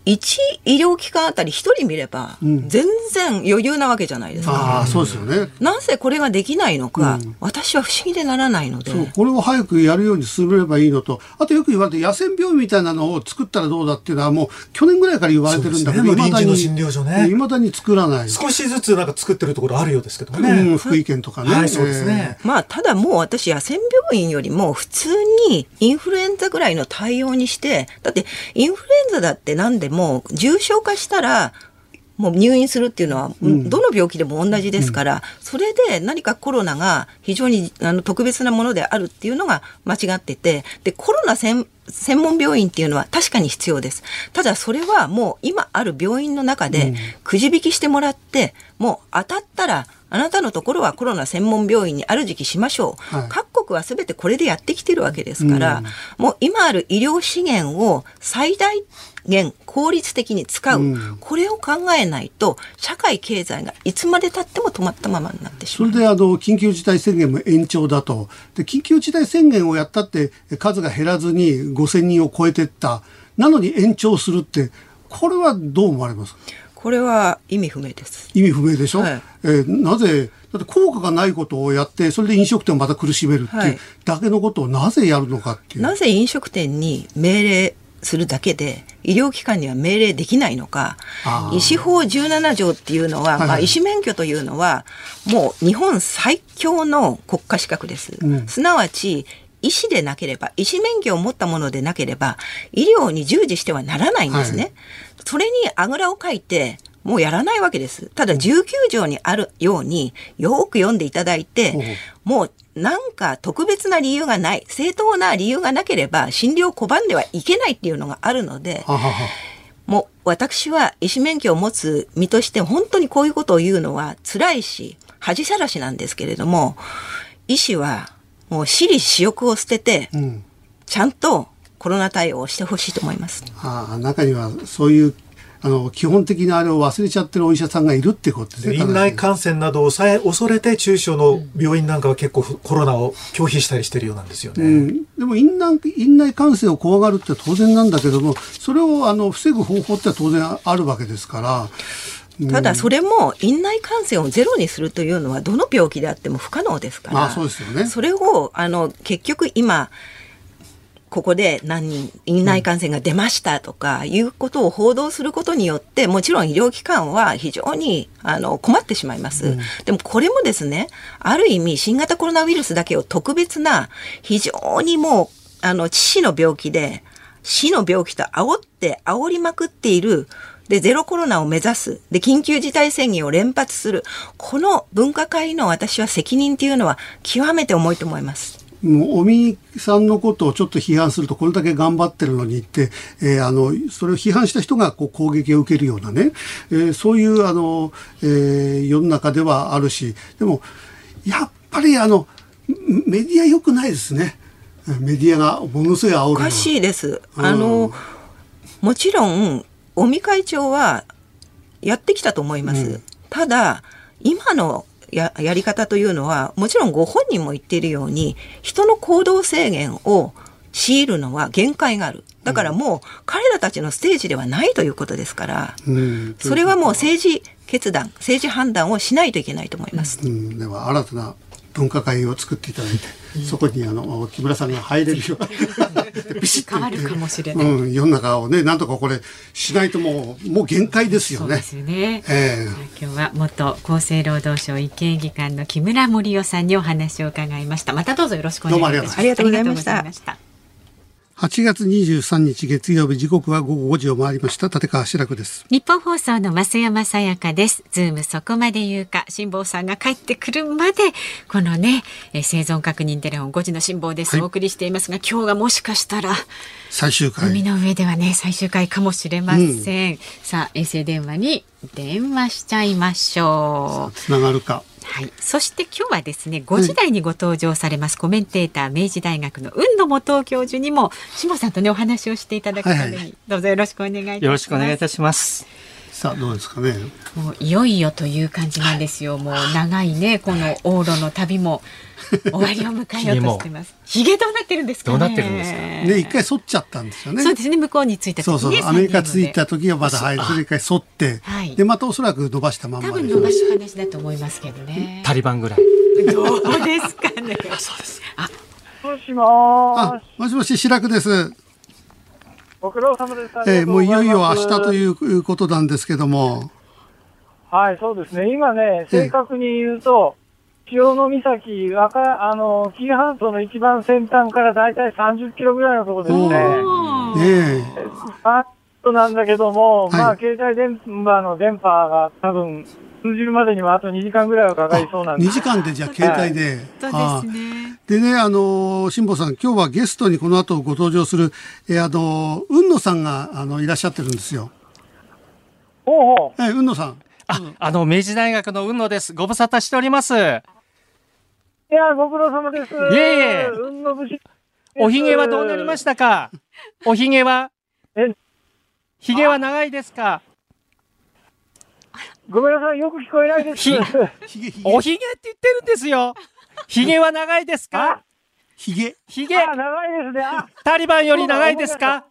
1医療機関あたり1人見れば、うん全然余裕なわけじゃないですか。ああ、そうですよね。なぜこれができないのか、うん私は不思議でならないので。そう、これを早くやるように進めればいいのと、あとよく言われて、野戦病院みたいなのを作ったらどうだっていうのは、もう去年ぐらいから言われてるんだけど、そうですね未だに、臨時の診療所ね未だに作らない。少しずつなんか作ってるところあるようですけどね。うん、福井県とかね。はい、そうですね。まあ、ただもう私、野戦病院よりも普通にインフルエンザぐらいの対応にして、だってインフルエンザだって何でも重症化したら、もう入院するっていうのは、どの病気でも同じですから、それで何かコロナが非常にあの特別なものであるっていうのが間違ってて、で、コロナ専専門病院っていうのは確かに必要です。ただそれはもう今ある病院の中でくじ引きしてもらって、もう当たったら、あなたのところはコロナ専門病院にある時期しましょう。はい各国は全てこれでやってきてるわけですから、もう今ある医療資源を最大限効率的に使う、うん。これを考えないと社会経済がいつまでたっても止まったままになってしまう。それであの緊急事態宣言も延長だと。で緊急事態宣言をやったって数が減らずに5000人を超えていった。なのに延長するってこれはどう思われます？かこれは意味不明です。意味不明でしょ、はい。えーなぜだって効果がないことをやってそれで飲食店をまた苦しめるってはい。いうだけのことをなぜやるのかっていう、なぜ飲食店に命令するだけで医療機関には命令できないのか医師法17条っていうのは、はいはい。まあ、医師免許というのはもう日本最強の国家資格です、うん。すなわち医師でなければ医師免許を持ったものでなければ医療に従事してはならないんですね、はい。それにあぐらをかいてもうやらないわけです。ただ19条にあるようによく読んでいただいて、もうなんか特別な理由がない、正当な理由がなければ診療を拒んではいけないっていうのがあるので、はははもう私は医師免許を持つ身として本当にこういうことを言うのは辛いし、恥さらしなんですけれども、医師はもう私利私欲を捨てて、うんちゃんとコロナ対応をしてほしいと思います。ああ中にはそういうあの基本的なあれを忘れちゃってるお医者さんがいるってことですね。院内感染などを抑え恐れて中小の病院なんかは結構コロナを拒否したりしてるようなんですよね。うん、でも院内院内感染を怖がるって当然なんだけどもそれをあの防ぐ方法って当然あるわけですから。うんただそれも院内感染をゼロにするというのはどの病気であっても不可能ですから、まあそうですよねそれをあの結局今ここで何人院内感染が出ましたとかいうことを報道することによってもちろん医療機関は非常にあの困ってしまいます、でもこれもですねある意味新型コロナウイルスだけを特別な非常にもうあの致死の病気で死の病気と煽って煽りまくっているで、ゼロコロナを目指す。で、緊急事態宣言を連発する。この分科会の私は責任っていうのは極めて重いと思います。もう尾身さんのことをちょっと批判するとこれだけ頑張ってるのにって、えーあのそれを批判した人がこう攻撃を受けるようなね、えーそういうあの、えー世の中ではあるしでもやっぱりあのメディア良くないですねメディアがものすごい煽るおかしいです。うんあの、もちろん、尾身会長はやってきたと思います。うんただ、今のややり方というのは、もちろんご本人も言っているように、人の行動制限を強いるのは限界がある。だからもう、彼らたちのステージではないということですから、うんそれはもう政治決断、政治判断をしないといけないと思います。うん、では新たな分科会を作っていただいて、そこにあの木村さんが入れるように ビシッと変わるかもしれない。うん、世の中をねなんとかこれしないともうもう限界ですよねそうで。すよね。ええ今日は元厚生労働省医系技官の木村盛夫さんにお話を伺いました。またどうぞよろしくお願いします。どうもありがとうございました8月23日月曜日時刻は午後5時を回りました立川志らくです。日本放送の増山さやかです。ズームそこまで言うか、辛坊さんが帰ってくるまで、このね、えー生存確認テレフォン5時の辛坊です、はいお送りしていますが、今日がもしかしたら、最終回。海の上ではね、最終回かもしれません。さあ、衛星電話に電話しちゃいましょう。つながるか。はい、そして今日はですね5時台にご登場されます、コメンテーター明治大学の雲野元夫教授にも下さんとねお話をしていただくために、はいはどうぞよろしくお願いいたします。よろしくお願いいたします。さあどうですかね？もういよいよという感じなんですよ。もう長いねこの往路の旅も終わりを迎えようとしてます。ひげどうなってるんですかね？どうなってるんですか？ね一回剃っちゃったんですよね。そうですね向こうに着いた時そう。そうアメリカ着いた時はまだはいそれ一回剃って、はいでまたおそらく伸ばしたまんで多まで分伸ばしっぱなしだと思いますけどね。タリバンぐらい。どうですかね？そうです。もしもあーし。もしもし白くです。ご苦労様です。えーもういよいよ明日とう。いうことなんですけども。はい、そうですね。今ね、正確に言うと、潮の岬、若、あの、紀伊半島の一番先端からだいたい30キロぐらいのところですね。ねあっとなんだけども、はいまあ、携帯電話の電波が多分、通じるまでにはあと2時間ぐらいはかかりそうなんえ、で2時間でじゃあ携帯で。そうあですね。でね、あの、辛坊さん、今日はゲストにこの後ご登場する、えーあの、雲野さんが、あの、いらっしゃってるんですよ。ほうほう。えー、雲野さん。あ、あの、明治大学の雲野です。ご無沙汰しております。いや、ご苦労様です。いえいえ運の武士。おひげはどうなりましたか？おひげは？え？ひげは長いですか？ごめんなさい、よく聞こえないです。ひ ひげ、ひげお、ひげって言ってるんですよ。ひげは長いですか？ひげ。ひげ、あ、長いですね。あ、タリバンより長いですか？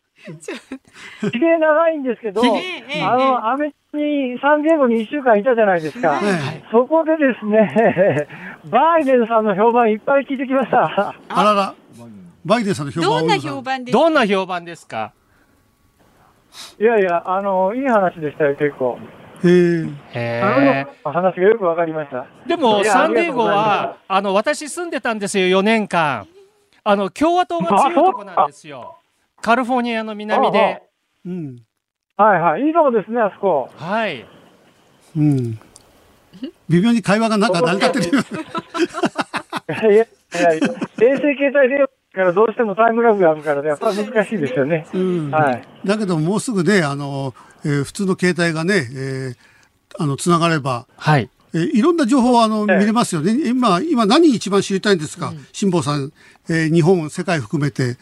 ひげ長いんですけど、あの、アメリカに、サンディエゴに1週間いたじゃないですか。えそこでですね、バイデンさんの評判いっぱい聞いてきました。あらら。バイデンさんの評判どんな評判ですか？どんな評判ですか？いやいや、あの、いい話でしたよ、結構。へえ。へあえ。の話がよくわかりました。でも、サンディエゴは、あの、私住んでたんですよ、4年間。あの、共和党が強いとこなんですよ。カリフォルニアの南で。うん。はいはい。いいとこですね、あそこ。はい。うん。微妙に会話がなんか成り立ってる いやいや、衛星携帯電話からどうしてもタイムラグがあるからね、やっぱり難しいですよね。うん。はい。だけどもうすぐね、あの、えー普通の携帯がね、えーあの、つながれば、はい。えーいろんな情報をあのええ見れますよね。今、今何一番知りたいんですか、辛坊さん、えー日本、世界含めて。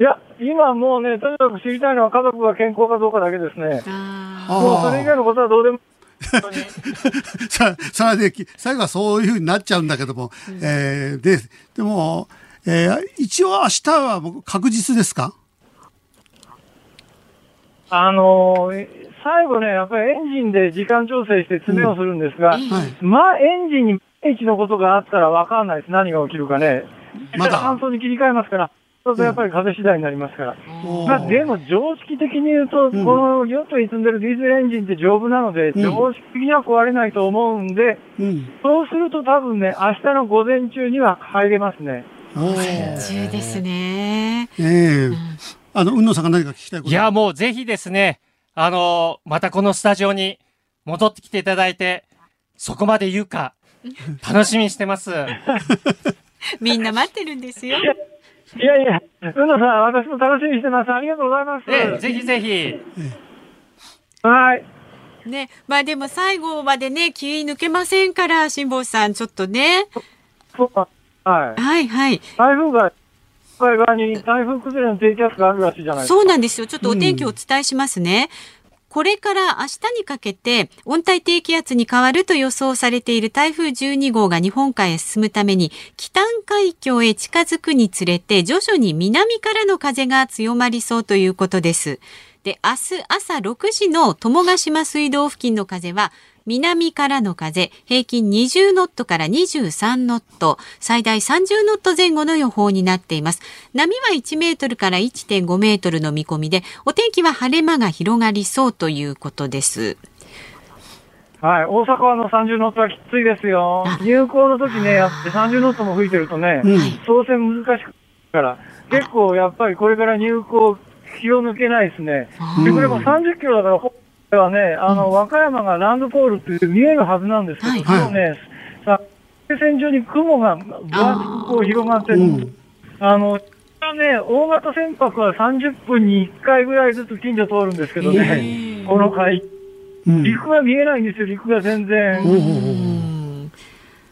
いや、今もうね、とにかく知りたいのは家族が健康かどうかだけですね。ああもうそれ以外のことはどうでも。さ、さらで、き最後はそういうふうになっちゃうんだけども、えーで、でも、えー一応明日はもう確実ですか？あのー最後ね、やっぱりエンジンで時間調整して詰めをするんですが、はい。まあ、エンジンに万一のことがあったら分かんないです。何が起きるかね。まだ。搬送に切り替えますから、そうするとやっぱり風次第になりますから。まあ、でも常識的に言うと、んこのヨットに積んでるディーゼルエンジンって丈夫なので、ん常識的には壊れないと思うんで、うん。そうすると多分ね、明日の午前中には入れますね。おー中ですね。ええあの、雲野さんが何か聞きたいこといや、もうぜひですね、あのまたこのスタジオに戻ってきていただいて、そこまで言うか、楽しみにしてます。みんな待ってるんですよ。いやいや、うのさん、私も楽しみにしてます。ありがとうございます。ええ、ぜひぜひ。はい。ね、まあでも最後までね、気抜けませんから、辛坊さん、ちょっとね。そうか。はい。はいはい。台風が、海側に台風崩れの低気圧があるらしいじゃないですか。そうなんですよ。ちょっとお天気をお伝えしますね。これから明日にかけて温帯低気圧に変わると予想されている台風12号が日本海へ進むために北海峡へ近づくにつれて徐々に南からの風が強まりそうということです。で、明日朝6時の友ヶ島水道付近の風は南からの風、平均20ノットから23ノット、最大30ノット前後の予報になっています。波は1メートルから1.5メートルの見込みで、お天気は晴れ間が広がりそうということです。はい。大阪はあの30ノットはきついですよ。入港の時ね、やって30ノットも吹いてるとね、操船難しくから、結構やっぱりこれから入港気を抜けないですね。で、これも30キロだから、ほはね、あの、和歌山がランドポールって見えるはずなんですけど、はい今日ね、さ、線上に雲がぶわっとこう広がってる。あの、ね、大型船舶は30分に1回ぐらいずつ近所通るんですけどね、この海、うん。陸が見えないんですよ、陸が全然。うん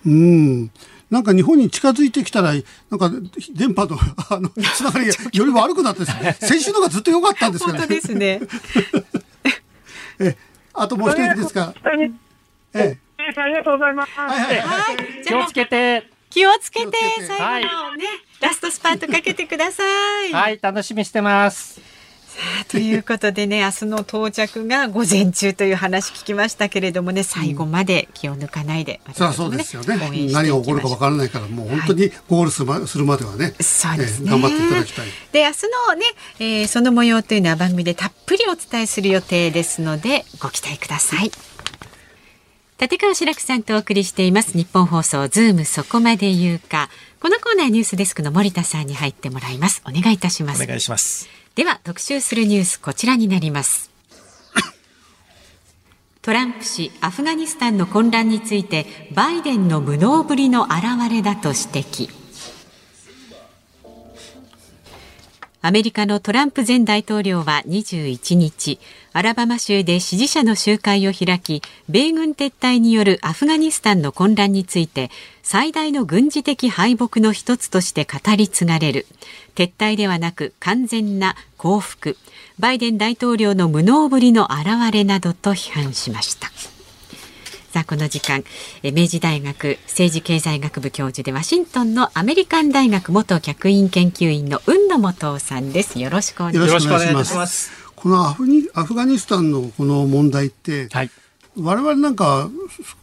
うん。なんか日本に近づいてきたら、なんか電波の、あの、つながりがより悪くなって、先週のがずっと良かったんですけどね。本当ですね。えあともう一人ですか？えありがとうございます。はいはいはい。気をつけて。気をつけて最後のね、ラストスパートかけてください。はい、楽しみにしてます。ということでね、明日の到着が午前中という話聞きましたけれどもね、最後まで気を抜かないで、そりゃそうですよね。何が起こるかわからないからもう本当にゴールするま,、するまではねそうですね。えー頑張っていただきたい。で明日のね、えーその模様というのは番組でたっぷりお伝えする予定ですのでご期待ください。立川志らくさんとお送りしています。日本放送ズームそこまで言うか。このコーナーニュースデスクの森田さんに入ってもらいます。お願いいたします。お願いします。では特集するニュースこちらになります。トランプ氏アフガニスタンの混乱についてバイデンの無能ぶりの表れだと指摘。アメリカのトランプ前大統領は21日、アラバマ州で支持者の集会を開き、米軍撤退によるアフガニスタンの混乱について、最大の軍事的敗北の一つとして語り継がれる。撤退ではなく完全な降伏。バイデン大統領の無能ぶりの表れなどと批判しました。さあこの時間え明治大学政治経済学部教授でワシントンのアメリカン大学元客員研究員の雲野元夫さんです。よろしくお願いします。よろしくお願いします。このアフニアフガニスタンのこの問題って、はい。我々なんか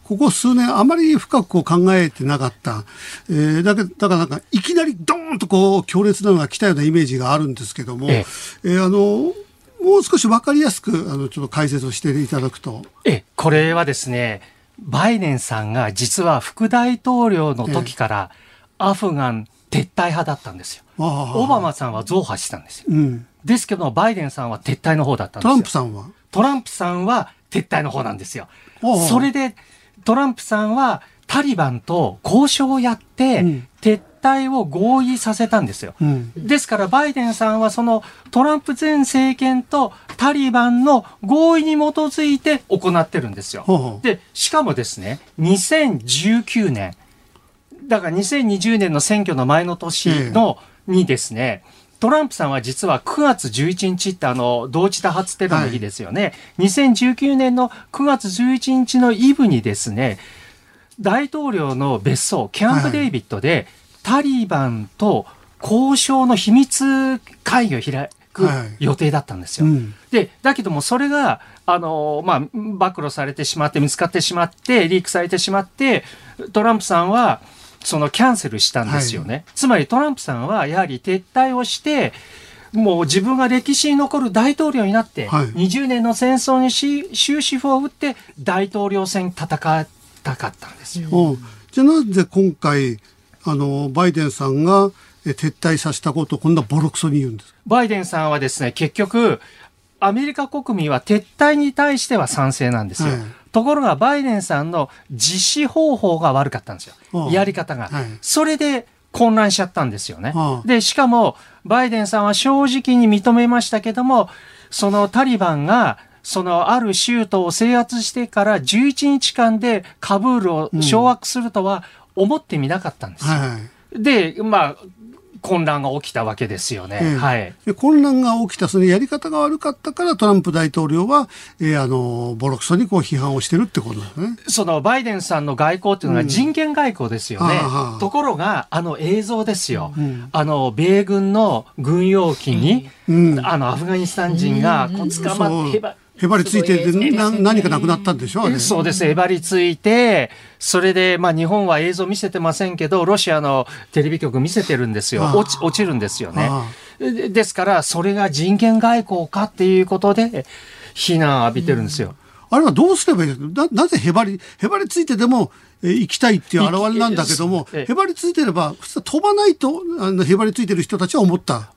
ここ数年あまり深くこう考えてなかった、えーだけだからなんかいきなりドーンとこう強烈なのが来たようなイメージがあるんですけども、ええ。ーあのもう少し分かりやすくあのちょっと解説をしていただくと。え、これはですね、バイデンさんが実は副大統領の時からアフガン撤退派だったんですよ。オバマさんは増派したんですよ。うん、ですけど、バイデンさんは撤退の方だったんですよ。トランプさんは？トランプさんは撤退の方なんですよ。それで、トランプさんはタリバンと交渉をやって、うん撤退を合意させたんですよ。うんですから、バイデンさんはそのトランプ前政権とタリバンの合意に基づいて行ってるんですよ。ほうほうで、しかもですね、2019年、だから2020年の選挙の前の年の、にですね、トランプさんは実は9月11日ってあの、同時多発テロの日ですよね。2019年の9月11日のイブにですね、大統領の別荘、キャンプデイビッドで、タリバンと交渉の秘密会議を開くはい予定だったんですよ。うんで、だけどもそれが、あの、まあ、暴露されてしまって、見つかってしまって、リークされてしまって、トランプさんは、そのキャンセルしたんですよね。つまりトランプさんは、やはり撤退をして、もう自分が歴史に残る大統領になって、はい20年の戦争にし終止符を打って、大統領選戦いたかったんですよ。うんじゃあなぜ今回あのバイデンさんがえ撤退させたことをこんなボロクソに言うんですか？バイデンさんはですね、結局、アメリカ国民は撤退に対しては賛成なんですよ。はい。ところが、バイデンさんの実施方法が悪かったんですよ。やり方が。はい。それで混乱しちゃったんですよね。で、しかも、バイデンさんは正直に認めましたけども、そのタリバンが、そのある州都を制圧してから11日間でカブールを掌握するとは思ってみなかったんですよ。はいはいで、まあ、混乱が起きたわけですよね。ええはい。で混乱が起きたそのやり方が悪かったからトランプ大統領は、えーあのボロクソにこう批判をしてるってことですね。そのバイデンさんの外交っていうのは人権外交ですよね。はあはあところが、あの映像ですよ。んあの、米軍の軍用機に、うんあの、アフガニスタン人がこう捕まって、へばへばりついてでな何かなくなったんでしょあれ。そうです。へばりついて、それで、まあ日本は映像見せてませんけど、ロシアのテレビ局見せてるんですよ。落ち、落ちるんですよねあ。でですから、それが人権外交かっていうことで、非難を浴びてるんですよ。あれはどうすればいいのななぜへばりへばりついてでも、えー行きたいっていう表れなんだけどもええへばりついてれば普通飛ばないとあのへばりついてる人たちは思った？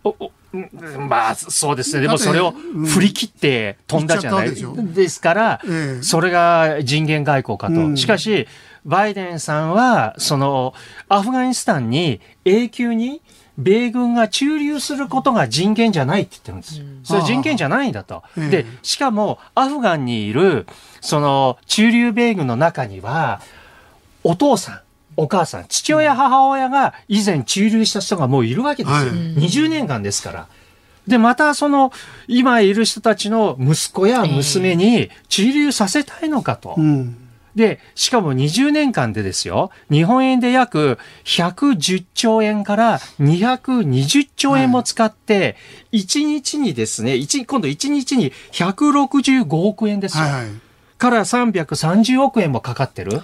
まあ、そうですね。でもそれをうん振り切って飛んだじゃない。行っちゃったわけですから、ええそれが人権外交かと。うんしかし、バイデンさんは、その、アフガニスタンに永久に米軍が駐留することが人権じゃないって言ってるんですよ。それは人権じゃないんだと。ええで、しかも、アフガンにいる、その、駐留米軍の中には、お父さん、お母さん、父親、母親が以前駐留した人がもういるわけですよ。はい20年間ですから。で、またその、今いる人たちの息子や娘に駐留させたいのかと。うん。で、しかも20年間でですよ、日本円で約110兆円から220兆円も使って、1日にですね、一今度1日に165億円ですよ。から330億円もかかってる。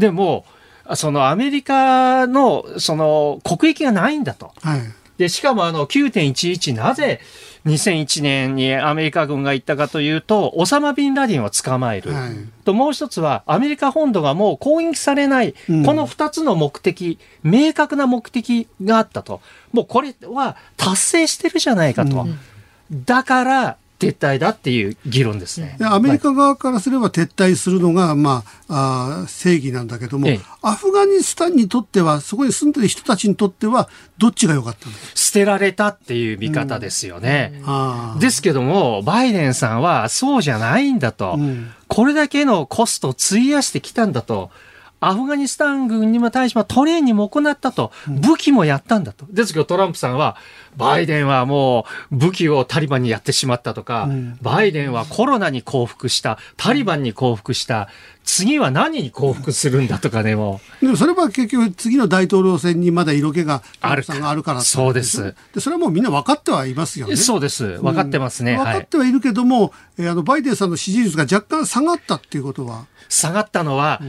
でも、そのアメリカのその国益がないんだと。はい。で、しかもあの9.11なぜ2001年にアメリカ軍が行ったかというと、オサマ・ビンラディンを捕まえる。はい。ともう一つはアメリカ本土がもう攻撃されない、うんこの二つの目的、明確な目的があったと。もうこれは達成してるじゃないかと。だから撤退だっていう議論ですね。でアメリカ側からすれば撤退するのが、まあ、あー正義なんだけども、ええアフガニスタンにとっては、そこに住んでる人たちにとっては、どっちが良かったんです捨てられたっていう見方ですよね。か、あーですけども、バイデンさんはそうじゃないんだと。うんこれだけのコストを費やしてきたんだと。アフガニスタン軍にも対してトレーニングも行ったと。武器もやったんだと。ですけどトランプさんは、バイデンはもう武器をタリバンにやってしまったとか、うんバイデンはコロナに降伏した、タリバンに降伏した、次は何に降伏するんだとかね、もう。でもそれは結局、次の大統領選にまだ色気が、トランプさんがあるからそうです。でそれはもうみんな分かってはいますよね。そうです。分かってますね。分はい。かってはいるけども、えーあのバイデンさんの支持率が若干下がったっていうことは、下がったのは、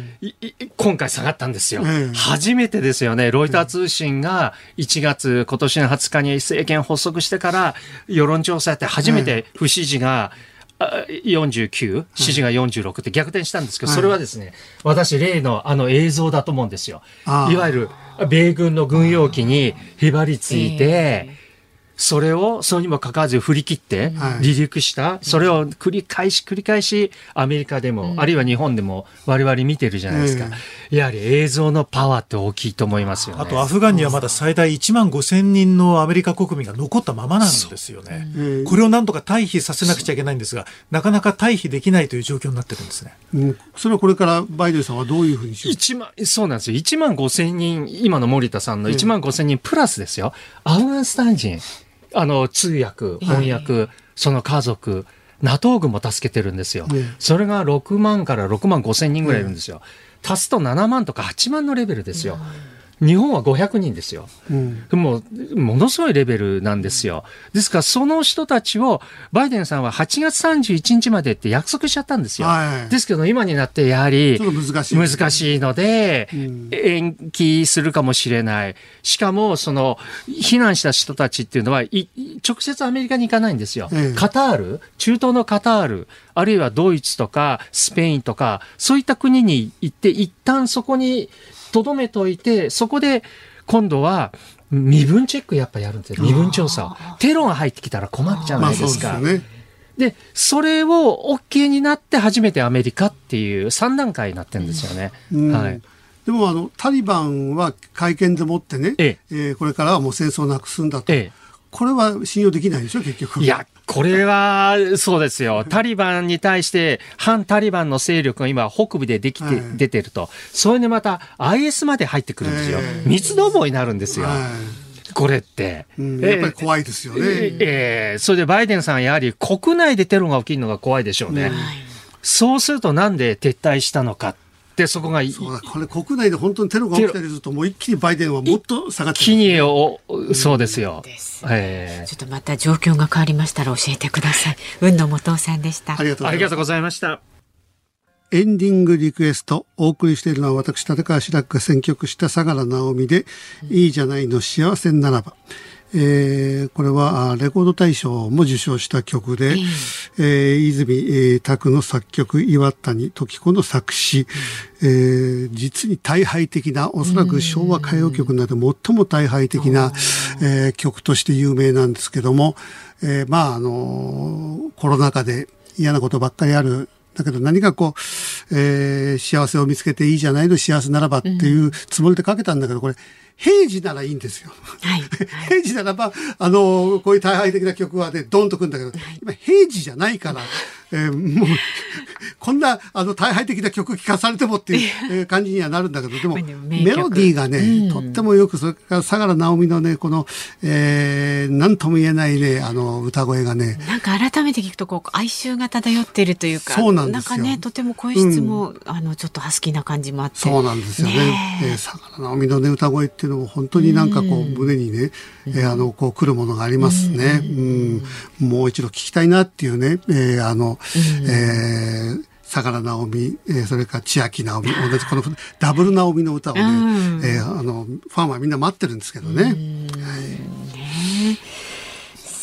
今回下がったんですよ、ええ初めてですよね。ロイター通信が1月、今年の20日に政権発足してから、世論調査やって初めて不支持が、あ49、支持が46って逆転したんですけど、はいそれはですね、私例のあの映像だと思うんですよ。いわゆる米軍の軍用機にひばりついて、それを、それにもかかわらず振り切って、はい離陸した、それを繰り返し繰り返し、アメリカでも、あるいは日本でも我々見てるじゃないですか。やはり映像のパワーって大きいと思いますよね。あとアフガンにはまだ最大1万5千人のアメリカ国民が残ったままなんですよね。えこれをなんとか退避させなくちゃいけないんですが、なかなか退避できないという状況になってるんですね。うんそれはこれからバイデンさんはどういうふうにしよう？1万、そうなんですよ。1万5千人、今の森田さんの1万5千人プラスですよ。アフガニスタン人、あの、通訳、翻訳、その家族、NATO 軍も助けてるんですよ。ええそれが6万から6万5千人ぐらいいるんですよ。足すと7万とか8万のレベルですよ。日本は500人ですよ。うんもう、ものすごいレベルなんですよ。ですから、その人たちを、バイデンさんは8月31日までって約束しちゃったんですよ。はいですけど、今になって、やはり、難しい難しいので、ん延期するかもしれない。しかも、その、避難した人たちっていうのは、直接アメリカに行かないんですよ。ええカタール、中東のカタール、あるいはドイツとかスペインとか、そういった国に行って、一旦そこに留めといて、そこで今度は身分チェックやっぱやるんですよ。身分調査を。テロが入ってきたら困っちゃうじゃないでか。ですすよね。で、それを OK になって初めてアメリカっていう3段階になってるんですよね。うんはい。でもあのタリバンは会見でもってね、ええーこれからはもう戦争をなくすんだと、えこれは信用できないでしょ結局え。いや、これは、そうですよ。タリバンに対して、反タリバンの勢力が今、北部でできて、はい出てると。それでまた、IS まで入ってくるんですよ。ええ三つどもになるんですよ。はこれって。いうんええやっぱり怖いですよね。ええそれでバイデンさんはやはり国内でテロが起きるのが怖いでしょうね。そうするとなんで撤退したのかってそこがいそうだ。これ国内で本当にテロが起きたりするともう一気にバイデンはもっと下がって気におそうですよ。です。ええ。ちょっとまた状況が変わりましたら教えてください。運の元さんでした。ありがとうございました。エンディングリクエストお送りしているのは私立川志らくが選曲した相良直美で「いいじゃないの幸せならば」えーこれはあレコード大賞も受賞した曲で、えー泉、えー拓の作曲岩谷時子の作詞、えー実に大敗的なおそらく昭和歌謡曲の中で最も大敗的な、えー曲として有名なんですけども、えーまああのコロナ禍で嫌なことばっかりある。だけど何かこう、えー幸せを見つけていいじゃないの幸せならばっていうつもりでかけたんだけど、これ、平時ならいいんですよ。はい。平時ならば、あの、こういう大敗的な曲はね、ドンとくんだけど、今平時じゃないから、えーもう、こんなあの大敗的な曲聴かされてもっていうえー感じにはなるんだけどでもメロディーがね、とってもよくそれから相良直美のねこの、えー、なんとも言えないねあの歌声がねなんか改めて聞くとこう哀愁が漂っているというかそうなんですよ。かねとても声質も、あのちょっとハスキーな感じもあって。そうなんですよね。ねえ。ー相良直美のね歌声っていうのも本当になんかこう胸にね、えーあのこう来るものがありますね。うん、もう一度聞きたいなっていうね、えーあの、えー相良直美、えーそれから千秋直美、同じこのダブル直美の歌をね、うん。えーあの、ファンはみんな待ってるんですけどね。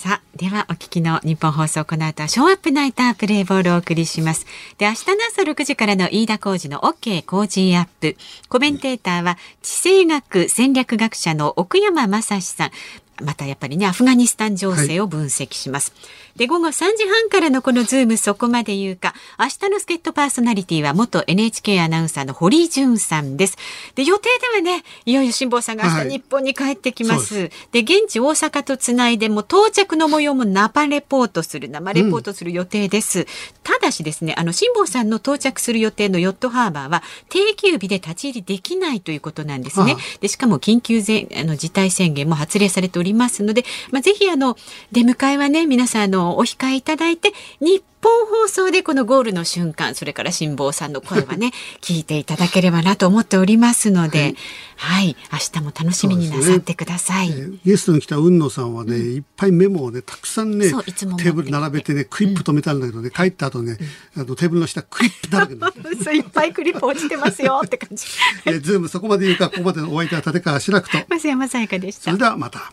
さあ、ではお聞きの日本放送この後はショーアップナイタープレイボールをお送りします。で、明日の朝6時からの飯田浩二の OK 工事アップ。コメンテーターは地政学戦略学者の奥山真司さん。またやっぱりね、アフガニスタン情勢を分析します。で、午後3時半からのこのズームそこまで言うか、明日の助っ人パーソナリティは元 NHK アナウンサーの堀潤さんです。で、予定ではね、いよいよ辛坊さんが明はい。日日本に帰ってきます。そうで現地大阪とつないでも到着の模様も生レポートする生レポートする予定です、ただしですねあの辛坊さんの到着する予定のヨットハーバーは定休日で立ち入りできないということなんですね。あでしかも緊急ぜあの事態宣言も発令されておりますので、まあ、ぜひあの出迎えはね皆さんあのお控えいただいて日本放送でこのゴールの瞬間それから辛坊さんの声はね 聞いていただければなと思っておりますので、はい、明日も楽しみになさってください。えーゲストに来た雲野さんはね、いっぱいメモをねたくさんねテーブル並べてねクリップ止めたんだけどね、帰った後ね、あのテーブルの下クリップだらけ いっぱいクリップ落ちてますよって感じ。えーズームそこまで言うかここまでのお相手は立川志らくと。増山さやかでした。それ。ではまた。